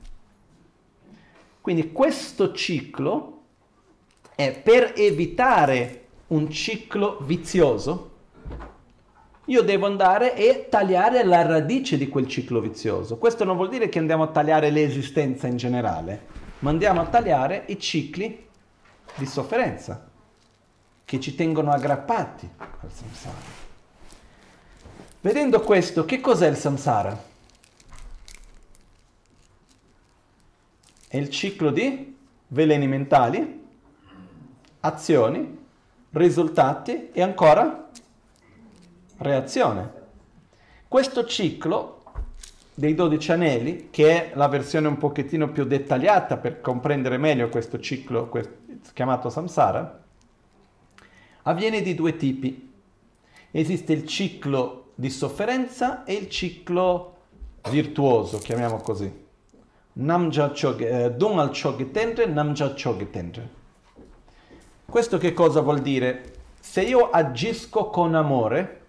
Quindi questo ciclo è per evitare un ciclo vizioso, io devo andare e tagliare la radice di quel ciclo vizioso. Questo non vuol dire che andiamo a tagliare l'esistenza in generale, ma andiamo a tagliare i cicli di sofferenza che ci tengono aggrappati al samsara. Vedendo questo, che cos'è il samsara? È il ciclo di veleni mentali, azioni, risultati e ancora reazione. Questo ciclo dei 12 anelli, che è la versione un pochettino più dettagliata per comprendere meglio questo ciclo chiamato samsara, avviene di due tipi. Esiste il ciclo di sofferenza e il ciclo virtuoso, chiamiamo così. Namja Namja Chogitendre. Questo che cosa vuol dire? Se io agisco con amore,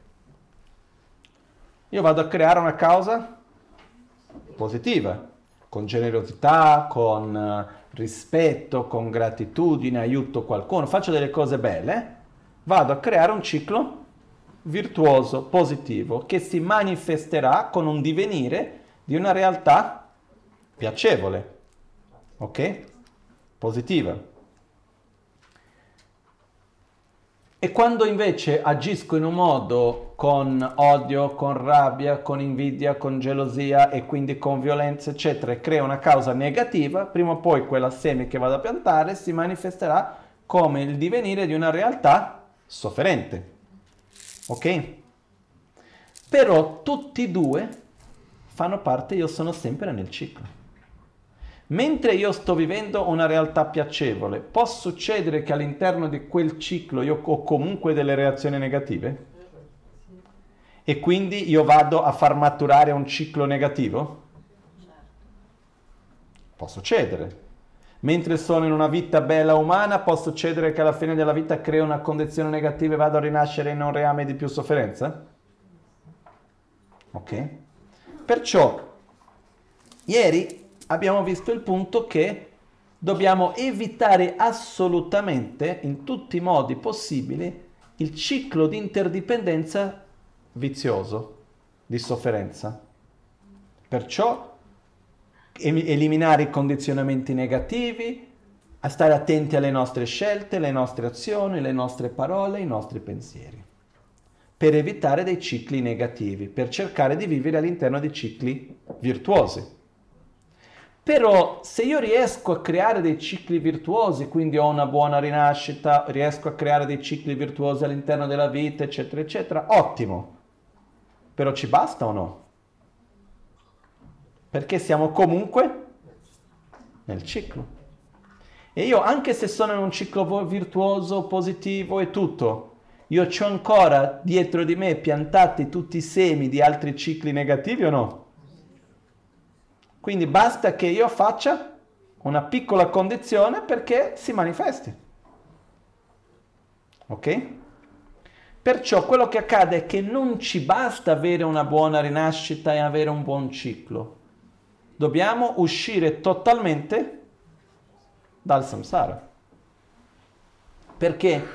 io vado a creare una causa positiva, con generosità, con eh, rispetto, con gratitudine, aiuto qualcuno, faccio delle cose belle vado a creare un ciclo virtuoso, positivo, che si manifesterà con un divenire di una realtà piacevole, ok? Positiva. E quando invece agisco in un modo con odio, con rabbia, con invidia, con gelosia e quindi con violenza, eccetera, e creo una causa negativa, prima o poi quella seme che vado a piantare si manifesterà come il divenire di una realtà sofferente. Ok? Però tutti e due fanno parte, io sono sempre nel ciclo. Mentre io sto vivendo una realtà piacevole, può succedere che all'interno di quel ciclo io ho comunque delle reazioni negative? E quindi io vado a far maturare un ciclo negativo? Può succedere. Mentre sono in una vita bella umana, può succedere che alla fine della vita creo una condizione negativa e vado a rinascere in un reame di più sofferenza? Ok? Perciò, ieri abbiamo visto il punto che dobbiamo evitare assolutamente, in tutti i modi possibili, il ciclo di interdipendenza vizioso, di sofferenza. Perciò eliminare i condizionamenti negativi, a stare attenti alle nostre scelte, le nostre azioni, le nostre parole, i nostri pensieri, per evitare dei cicli negativi, per cercare di vivere all'interno di cicli virtuosi. Però se io riesco a creare dei cicli virtuosi, quindi ho una buona rinascita, riesco a creare dei cicli virtuosi all'interno della vita, eccetera, eccetera, ottimo. Però ci basta o no? Perché siamo comunque nel ciclo. E io, anche se sono in un ciclo virtuoso, positivo e tutto, io ho ancora dietro di me piantati tutti i semi di altri cicli negativi o no? Quindi basta che io faccia una piccola condizione perché si manifesti. Ok? Perciò quello che accade è che non ci basta avere una buona rinascita e avere un buon ciclo. Dobbiamo uscire totalmente dal samsara. Perché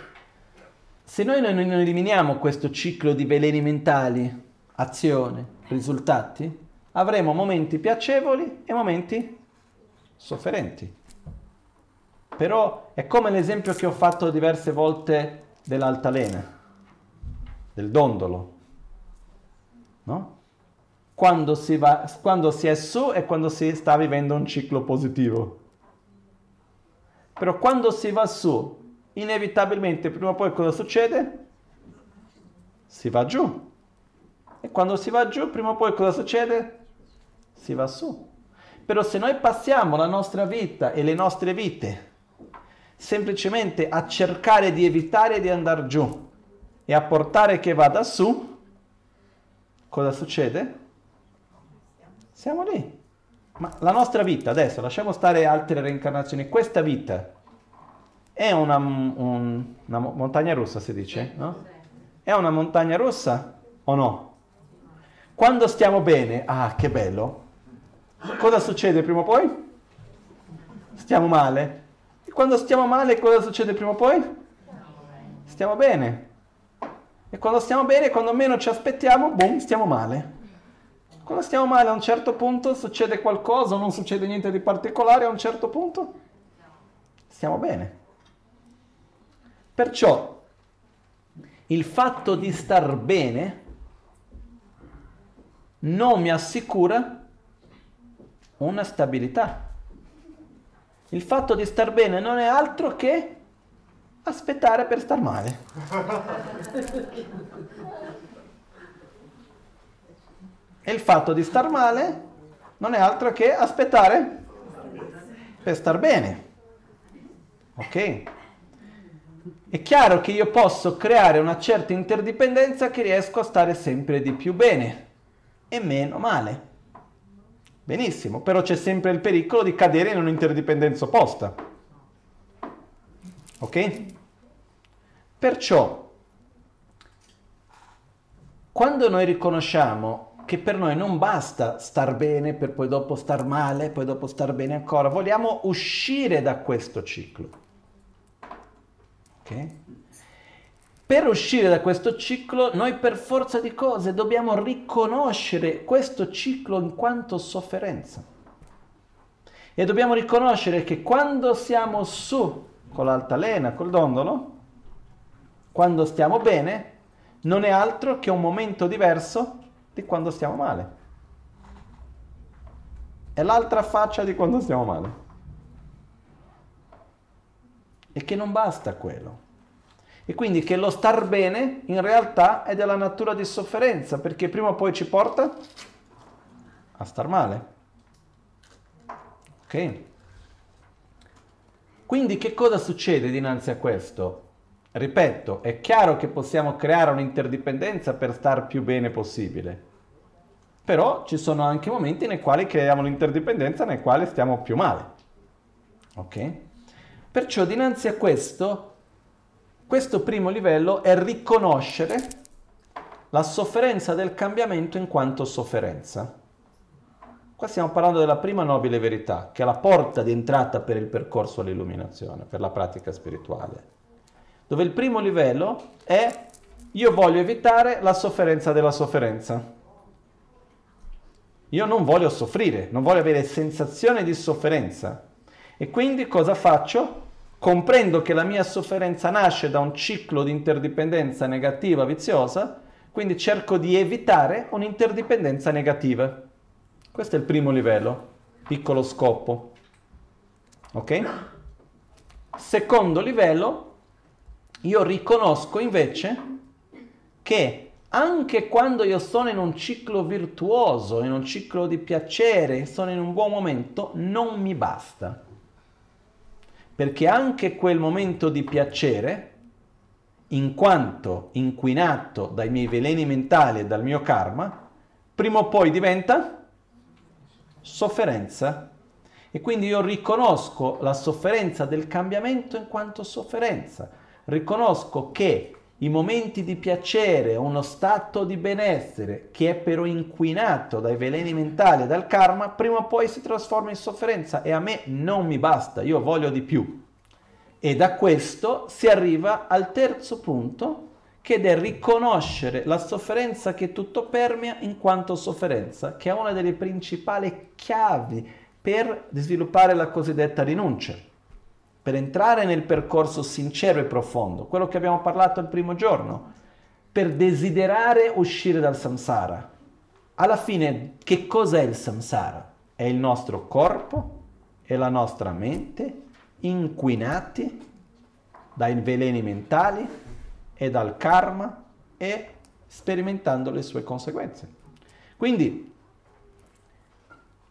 se noi non eliminiamo questo ciclo di veleni mentali, azione, risultati, avremo momenti piacevoli e momenti sofferenti. Però è come l'esempio che ho fatto diverse volte dell'altalena, del dondolo, no? Quando si, va, quando si è su e quando si sta vivendo un ciclo positivo. Però quando si va su, inevitabilmente prima o poi cosa succede? Si va giù. E quando si va giù, prima o poi cosa succede? si va su. Però se noi passiamo la nostra vita e le nostre vite semplicemente a cercare di evitare di andare giù e a portare che vada su, cosa succede? Siamo lì. Ma la nostra vita, adesso lasciamo stare altre reincarnazioni, questa vita è una, un, una montagna russa, si dice, no? È una montagna russa o no? Quando stiamo bene, ah che bello, cosa succede prima o poi? Stiamo male. E quando stiamo male, cosa succede prima o poi? Stiamo bene. E quando stiamo bene, quando meno ci aspettiamo, boom, stiamo male. Quando stiamo male a un certo punto succede qualcosa, non succede niente di particolare a un certo punto, stiamo bene. Perciò il fatto di star bene non mi assicura una stabilità. Il fatto di star bene non è altro che aspettare per star male. E il fatto di star male non è altro che aspettare per star bene. Ok? È chiaro che io posso creare una certa interdipendenza che riesco a stare sempre di più bene e meno male. Benissimo, però c'è sempre il pericolo di cadere in un'interdipendenza opposta. Ok? Perciò, quando noi riconosciamo che per noi non basta star bene per poi dopo star male, poi dopo star bene ancora, vogliamo uscire da questo ciclo. Ok? Per uscire da questo ciclo, noi per forza di cose dobbiamo riconoscere questo ciclo in quanto sofferenza. E dobbiamo riconoscere che quando siamo su con l'altalena, col dondolo, quando stiamo bene non è altro che un momento diverso di quando stiamo male. È l'altra faccia di quando stiamo male. E che non basta quello. E quindi che lo star bene in realtà è della natura di sofferenza, perché prima o poi ci porta a star male. Ok? Quindi che cosa succede dinanzi a questo? Ripeto, è chiaro che possiamo creare un'interdipendenza per star più bene possibile. Però ci sono anche momenti nei quali creiamo l'interdipendenza nei quali stiamo più male. Ok? Perciò dinanzi a questo, questo primo livello è riconoscere la sofferenza del cambiamento in quanto sofferenza. Qua stiamo parlando della prima nobile verità, che è la porta di entrata per il percorso all'illuminazione, per la pratica spirituale. Dove il primo livello è io voglio evitare la sofferenza della sofferenza. Io non voglio soffrire, non voglio avere sensazione di sofferenza. E quindi cosa faccio? Comprendo che la mia sofferenza nasce da un ciclo di interdipendenza negativa viziosa, quindi cerco di evitare un'interdipendenza negativa. Questo è il primo livello, piccolo scopo. Ok? Secondo livello, io riconosco invece che anche quando io sono in un ciclo virtuoso, in un ciclo di piacere, sono in un buon momento, non mi basta. Perché anche quel momento di piacere, in quanto inquinato dai miei veleni mentali e dal mio karma, prima o poi diventa sofferenza e quindi io riconosco la sofferenza del cambiamento in quanto sofferenza. Riconosco che i momenti di piacere, uno stato di benessere che è però inquinato dai veleni mentali e dal karma, prima o poi si trasforma in sofferenza e a me non mi basta, io voglio di più. E da questo si arriva al terzo punto, che è riconoscere la sofferenza che tutto permea in quanto sofferenza, che è una delle principali chiavi per sviluppare la cosiddetta rinuncia, per entrare nel percorso sincero e profondo, quello che abbiamo parlato il primo giorno, per desiderare uscire dal samsara. Alla fine, che cos'è il samsara? È il nostro corpo e la nostra mente inquinati dai veleni mentali e dal karma e sperimentando le sue conseguenze. Quindi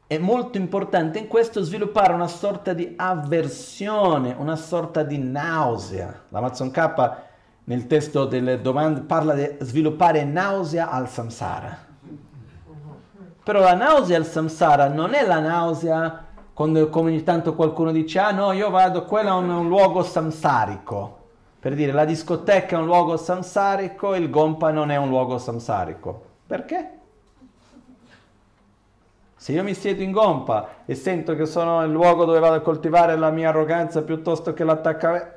è molto importante in questo sviluppare una sorta di avversione, una sorta di nausea. L'Amazon K nel testo delle domande parla di sviluppare nausea al samsara. Però la nausea al samsara non è la nausea quando come ogni tanto qualcuno dice ah no io vado, quello è un, un luogo samsarico. Per dire, la discoteca è un luogo samsarico, il gompa non è un luogo samsarico. Perché? Se io mi siedo in gompa e sento che sono il luogo dove vado a coltivare la mia arroganza piuttosto che l'attaccamento,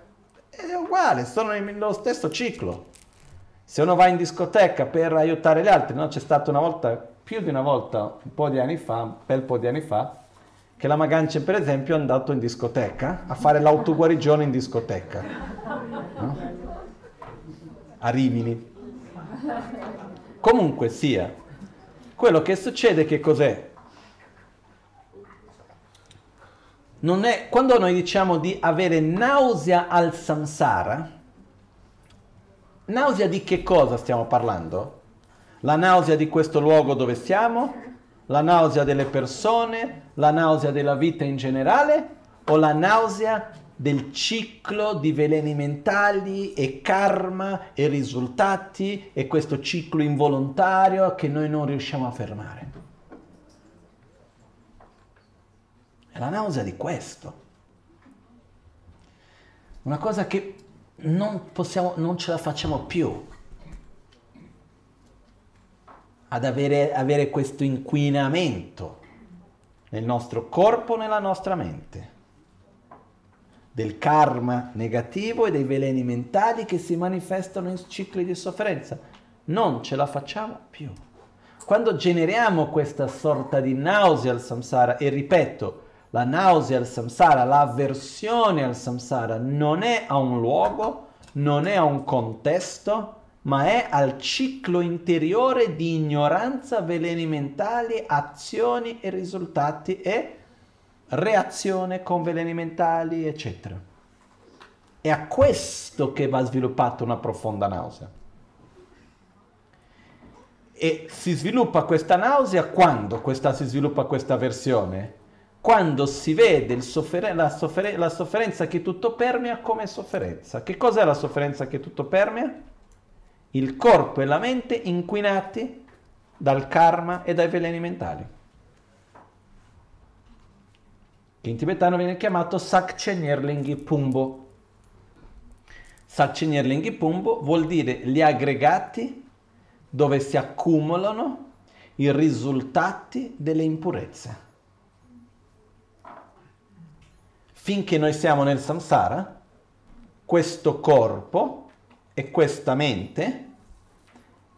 è uguale, sono nello stesso ciclo. Se uno va in discoteca per aiutare gli altri, no? c'è stata una volta, più di una volta, un po' di anni fa, un bel po' di anni fa, che la Magance per esempio è andato in discoteca a fare l'autoguarigione in discoteca no? a Rimini comunque sia quello che succede che cos'è non è quando noi diciamo di avere nausea al samsara nausea di che cosa stiamo parlando? La nausea di questo luogo dove siamo? La nausea delle persone, la nausea della vita in generale? O la nausea del ciclo di veleni mentali e karma e risultati e questo ciclo involontario che noi non riusciamo a fermare. È la nausea di questo. Una cosa che non possiamo, non ce la facciamo più ad avere, avere questo inquinamento nel nostro corpo, nella nostra mente, del karma negativo e dei veleni mentali che si manifestano in cicli di sofferenza. Non ce la facciamo più. Quando generiamo questa sorta di nausea al samsara, e ripeto, la nausea al samsara, l'avversione al samsara non è a un luogo, non è a un contesto, ma è al ciclo interiore di ignoranza, veleni mentali, azioni e risultati e reazione con veleni mentali, eccetera. È a questo che va sviluppata una profonda nausea. E si sviluppa questa nausea quando questa, si sviluppa questa versione? Quando si vede sofferen- la, sofferen- la sofferenza che tutto permea come sofferenza. Che cos'è la sofferenza che tutto permea? Il corpo e la mente inquinati dal karma e dai veleni mentali. Che in tibetano viene chiamato Sakche Nyerlinghi Pumbo. Sakche Nyerlinghi Pumbo vuol dire gli aggregati dove si accumulano i risultati delle impurezze. Finché noi siamo nel samsara, questo corpo e questa mente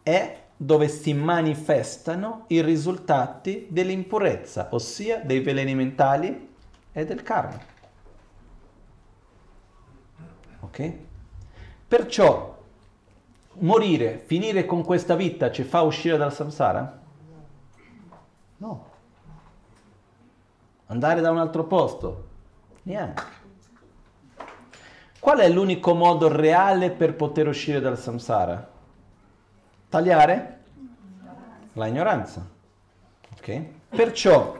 è dove si manifestano i risultati dell'impurezza, ossia dei veleni mentali e del karma. Ok? Perciò morire, finire con questa vita ci fa uscire dal samsara? No. Andare da un altro posto? Neanche. Qual è l'unico modo reale per poter uscire dal samsara? Tagliare? La ignoranza. Ok? Perciò,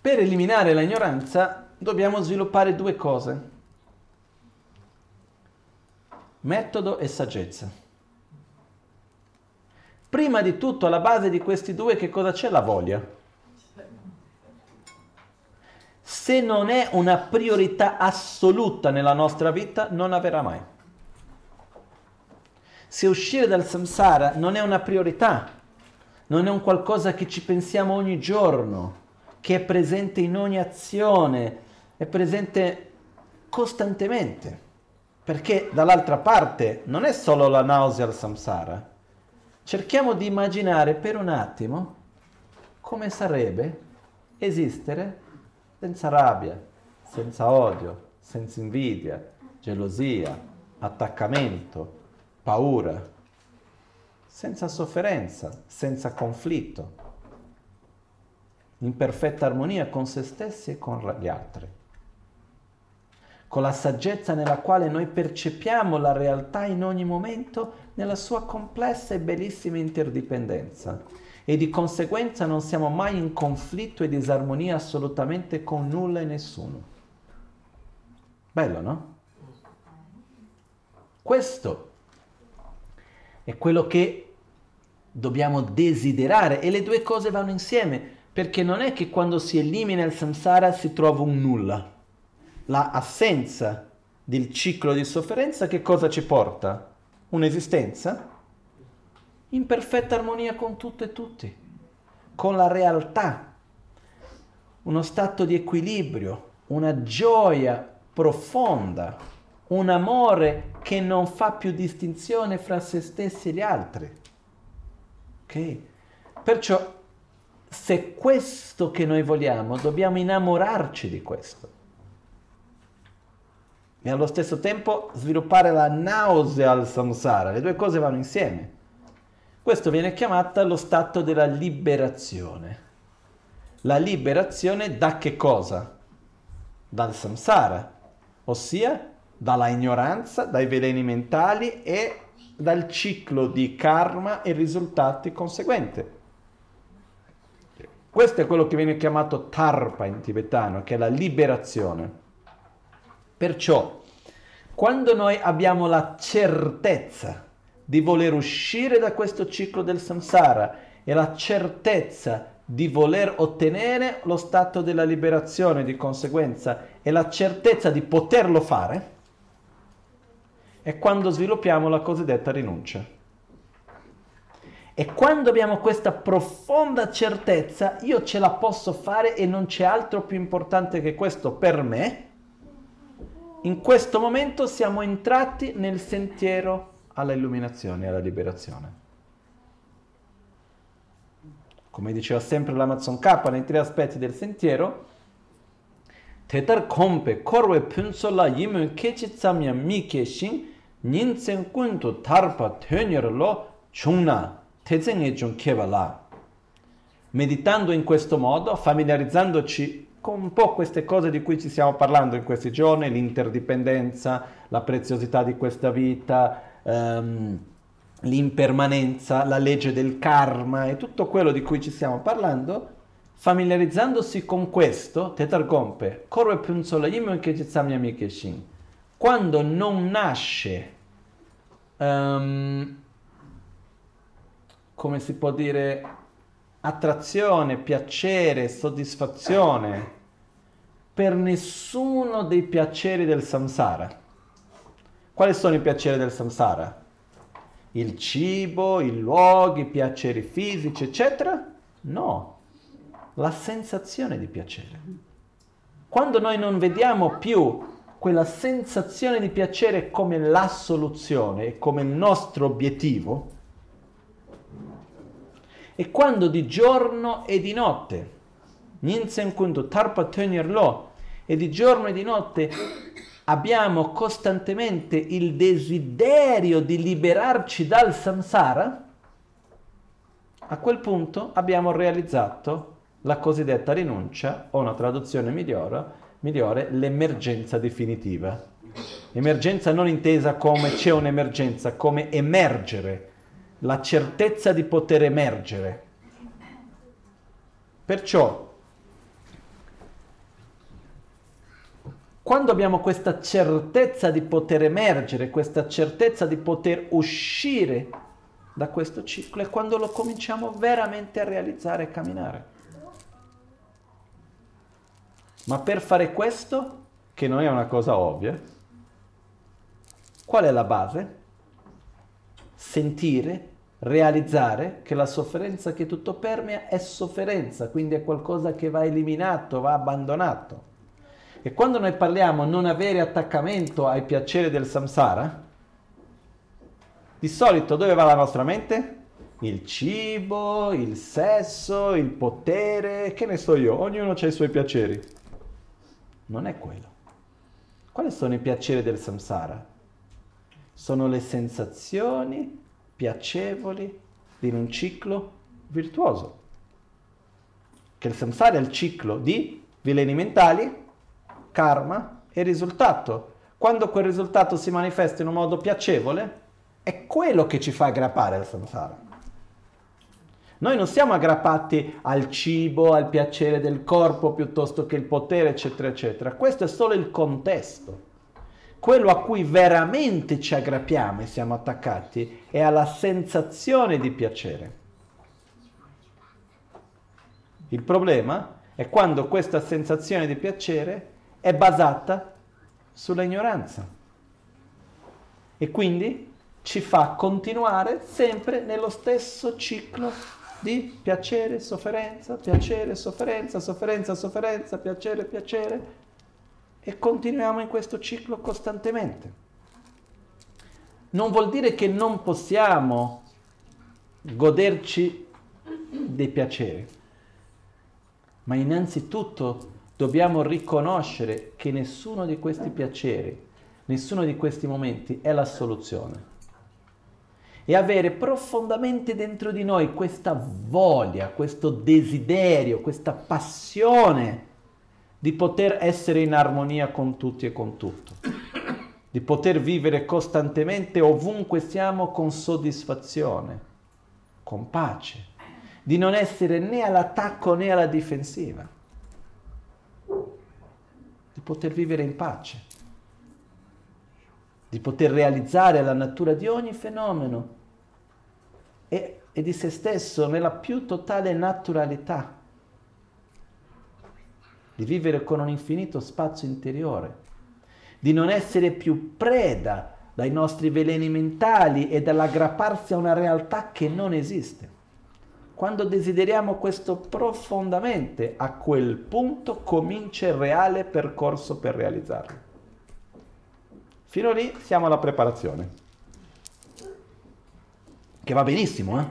per eliminare la ignoranza dobbiamo sviluppare due cose metodo e saggezza. Prima di tutto, alla base di questi due, che cosa c'è? La voglia. Se non è una priorità assoluta nella nostra vita, non avverrà mai. Se uscire dal samsara non è una priorità, non è un qualcosa che ci pensiamo ogni giorno, che è presente in ogni azione, è presente costantemente perché dall'altra parte non è solo la nausea al samsara. Cerchiamo di immaginare per un attimo come sarebbe esistere senza rabbia, senza odio, senza invidia, gelosia, attaccamento, paura, senza sofferenza, senza conflitto, in perfetta armonia con se stessi e con gli altri. Con la saggezza nella quale noi percepiamo la realtà in ogni momento nella sua complessa e bellissima interdipendenza e di conseguenza non siamo mai in conflitto e disarmonia assolutamente con nulla e nessuno. Bello, no? Questo è quello che dobbiamo desiderare e le due cose vanno insieme, perché non è che quando si elimina il samsara si trova un nulla la assenza del ciclo di sofferenza che cosa ci porta? Un'esistenza in perfetta armonia con tutto e tutti, con la realtà, uno stato di equilibrio, una gioia profonda, un amore che non fa più distinzione fra se stessi e gli altri. Ok? Perciò se questo che noi vogliamo, dobbiamo innamorarci di questo e allo stesso tempo sviluppare la nausea al samsara. Le due cose vanno insieme. Questo viene chiamato lo stato della liberazione. La liberazione da che cosa? Dal samsara, ossia dalla ignoranza, dai veleni mentali e dal ciclo di karma e risultati conseguenti. Questo è quello che viene chiamato tarpa in tibetano, che è la liberazione. Perciò, quando noi abbiamo la certezza di voler uscire da questo ciclo del samsara e la certezza di voler ottenere lo stato della liberazione di conseguenza e la certezza di poterlo fare, è quando sviluppiamo la cosiddetta rinuncia. E quando abbiamo questa profonda certezza, io ce la posso fare e non c'è altro più importante che questo per me, in questo momento siamo entrati nel sentiero alla illuminazione e alla liberazione. Come diceva sempre l'Amazon K nei tre aspetti del sentiero, Tetar kompe korwe punsola yimun kechi tsamya mi keshin ninsen kuntu tarpa tönyer chungna tezenge chung kevala. Meditando in questo modo, familiarizzandoci con un po' queste cose di cui ci stiamo parlando in questi giorni, l'interdipendenza, la preziosità di questa vita, um, l'impermanenza, la legge del karma e tutto quello di cui ci stiamo parlando, familiarizzandosi con questo, tetargompe, korwe punzola yimon che jitsam keshin, quando non nasce, um, come si può dire, attrazione, piacere, soddisfazione per nessuno dei piaceri del samsara. Quali sono i piaceri del samsara? Il cibo, i luoghi, i piaceri fisici, eccetera? No, la sensazione di piacere. Quando noi non vediamo più quella sensazione di piacere come la soluzione, come il nostro obiettivo, e quando di giorno e di notte, Ninsen Kundu Tarpa Lo, e di giorno e di notte abbiamo costantemente il desiderio di liberarci dal samsara, a quel punto abbiamo realizzato la cosiddetta rinuncia, o una traduzione migliore, migliore l'emergenza definitiva. Emergenza non intesa come c'è un'emergenza, come emergere la certezza di poter emergere. Perciò, quando abbiamo questa certezza di poter emergere, questa certezza di poter uscire da questo ciclo, è quando lo cominciamo veramente a realizzare e camminare. Ma per fare questo, che non è una cosa ovvia, qual è la base? Sentire realizzare che la sofferenza che tutto permea è sofferenza, quindi è qualcosa che va eliminato, va abbandonato. E quando noi parliamo non avere attaccamento ai piaceri del samsara, di solito dove va la nostra mente? Il cibo, il sesso, il potere, che ne so io, ognuno ha i suoi piaceri. Non è quello. Quali sono i piaceri del samsara? Sono le sensazioni piacevoli di un ciclo virtuoso. Che il samsara è il ciclo di veleni mentali, karma e risultato. Quando quel risultato si manifesta in un modo piacevole, è quello che ci fa aggrappare al samsara. Noi non siamo aggrappati al cibo, al piacere del corpo piuttosto che il potere, eccetera, eccetera. Questo è solo il contesto quello a cui veramente ci aggrappiamo e siamo attaccati è alla sensazione di piacere. Il problema è quando questa sensazione di piacere è basata sull'ignoranza e quindi ci fa continuare sempre nello stesso ciclo di piacere, sofferenza, piacere, sofferenza, sofferenza, sofferenza, piacere, piacere, e continuiamo in questo ciclo costantemente. Non vuol dire che non possiamo goderci dei piaceri, ma innanzitutto dobbiamo riconoscere che nessuno di questi piaceri, nessuno di questi momenti è la soluzione. E avere profondamente dentro di noi questa voglia, questo desiderio, questa passione di poter essere in armonia con tutti e con tutto, di poter vivere costantemente ovunque siamo con soddisfazione, con pace, di non essere né all'attacco né alla difensiva, di poter vivere in pace, di poter realizzare la natura di ogni fenomeno e, e di se stesso nella più totale naturalità di vivere con un infinito spazio interiore, di non essere più preda dai nostri veleni mentali e dall'aggrapparsi a una realtà che non esiste. Quando desideriamo questo profondamente, a quel punto comincia il reale percorso per realizzarlo. Fino lì siamo alla preparazione, che va benissimo, eh?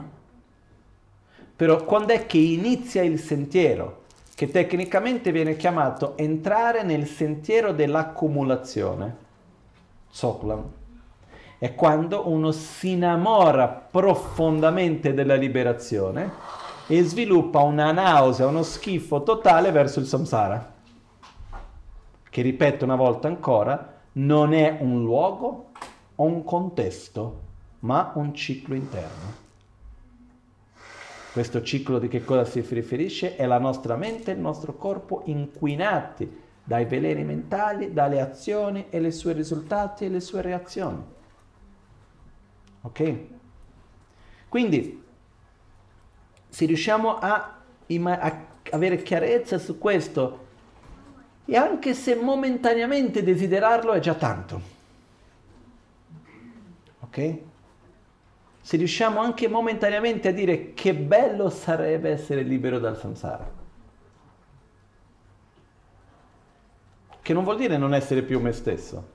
Però quando è che inizia il sentiero che tecnicamente viene chiamato entrare nel sentiero dell'accumulazione. Soklam. È quando uno si innamora profondamente della liberazione e sviluppa una nausea, uno schifo totale verso il samsara. Che ripeto una volta ancora, non è un luogo o un contesto, ma un ciclo interno. Questo ciclo di che cosa si riferisce? È la nostra mente e il nostro corpo inquinati dai veleni mentali, dalle azioni e i suoi risultati e le sue reazioni. Ok? Quindi, se riusciamo a, a avere chiarezza su questo, e anche se momentaneamente desiderarlo è già tanto. Ok? se riusciamo anche momentaneamente a dire che bello sarebbe essere libero dal samsara. Che non vuol dire non essere più me stesso,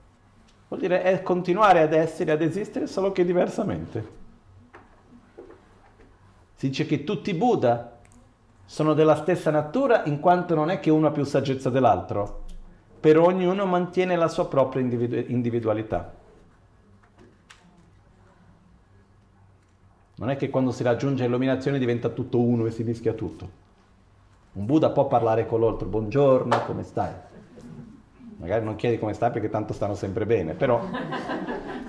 vuol dire continuare ad essere, ad esistere, solo che diversamente. Si dice che tutti i Buddha sono della stessa natura in quanto non è che uno ha più saggezza dell'altro, però ognuno mantiene la sua propria individualità. Non è che quando si raggiunge l'illuminazione diventa tutto uno e si mischia tutto. Un Buddha può parlare con l'altro, buongiorno, come stai? Magari non chiedi come stai perché tanto stanno sempre bene, però...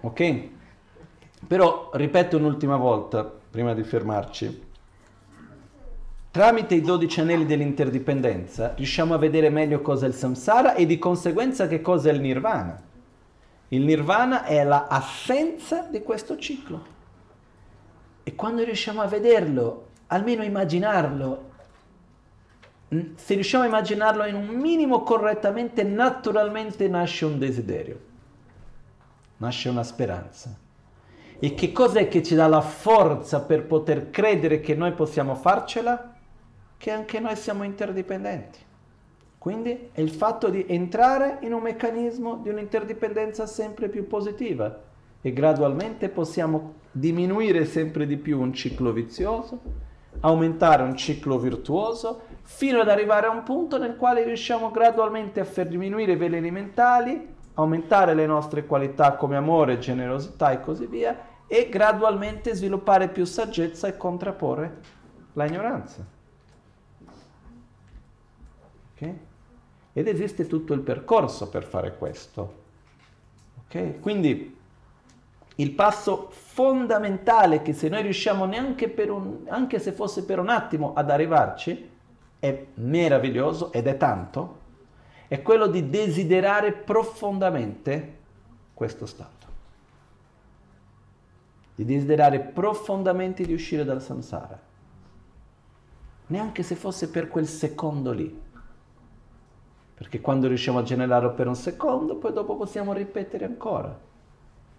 Ok? Però ripeto un'ultima volta, prima di fermarci. Tramite i dodici anelli dell'interdipendenza riusciamo a vedere meglio cosa è il samsara e di conseguenza che cosa è il nirvana. Il nirvana è l'assenza di questo ciclo. E quando riusciamo a vederlo, almeno immaginarlo, se riusciamo a immaginarlo in un minimo correttamente, naturalmente nasce un desiderio, nasce una speranza. E che cos'è che ci dà la forza per poter credere che noi possiamo farcela? Che anche noi siamo interdipendenti. Quindi è il fatto di entrare in un meccanismo di un'interdipendenza sempre più positiva e gradualmente possiamo diminuire sempre di più un ciclo vizioso, aumentare un ciclo virtuoso, fino ad arrivare a un punto nel quale riusciamo gradualmente a far diminuire i veleni mentali, aumentare le nostre qualità come amore, generosità e così via, e gradualmente sviluppare più saggezza e contrapporre la ignoranza. Okay? Ed esiste tutto il percorso per fare questo. Ok? Quindi il passo fondamentale che se noi riusciamo neanche un, anche se fosse per un attimo ad arrivarci, è meraviglioso ed è tanto, è quello di desiderare profondamente questo stato. Di desiderare profondamente di uscire dal samsara. Neanche se fosse per quel secondo lì. Perché quando riusciamo a generarlo per un secondo, poi dopo possiamo ripetere ancora.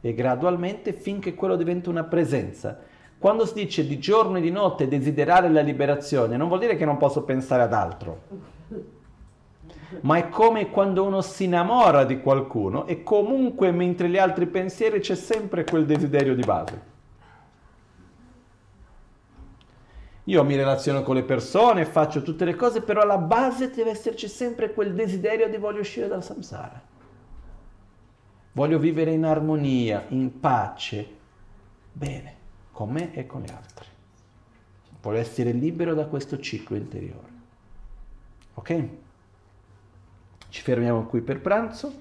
E gradualmente finché quello diventa una presenza. Quando si dice di giorno e di notte desiderare la liberazione, non vuol dire che non posso pensare ad altro. Ma è come quando uno si innamora di qualcuno e comunque mentre gli altri pensieri c'è sempre quel desiderio di base. Io mi relaziono con le persone, faccio tutte le cose, però alla base deve esserci sempre quel desiderio di voglio uscire dal samsara. Voglio vivere in armonia, in pace, bene, con me e con gli altri. Voglio essere libero da questo ciclo interiore. Ok? Ci fermiamo qui per pranzo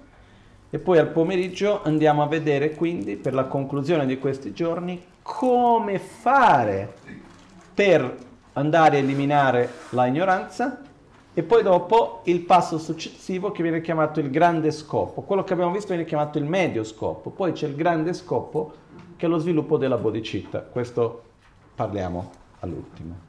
e poi al pomeriggio andiamo a vedere quindi per la conclusione di questi giorni come fare per andare a eliminare la ignoranza e poi dopo il passo successivo che viene chiamato il grande scopo. Quello che abbiamo visto viene chiamato il medio scopo, poi c'è il grande scopo che è lo sviluppo della bodhicitta. Questo parliamo all'ultimo.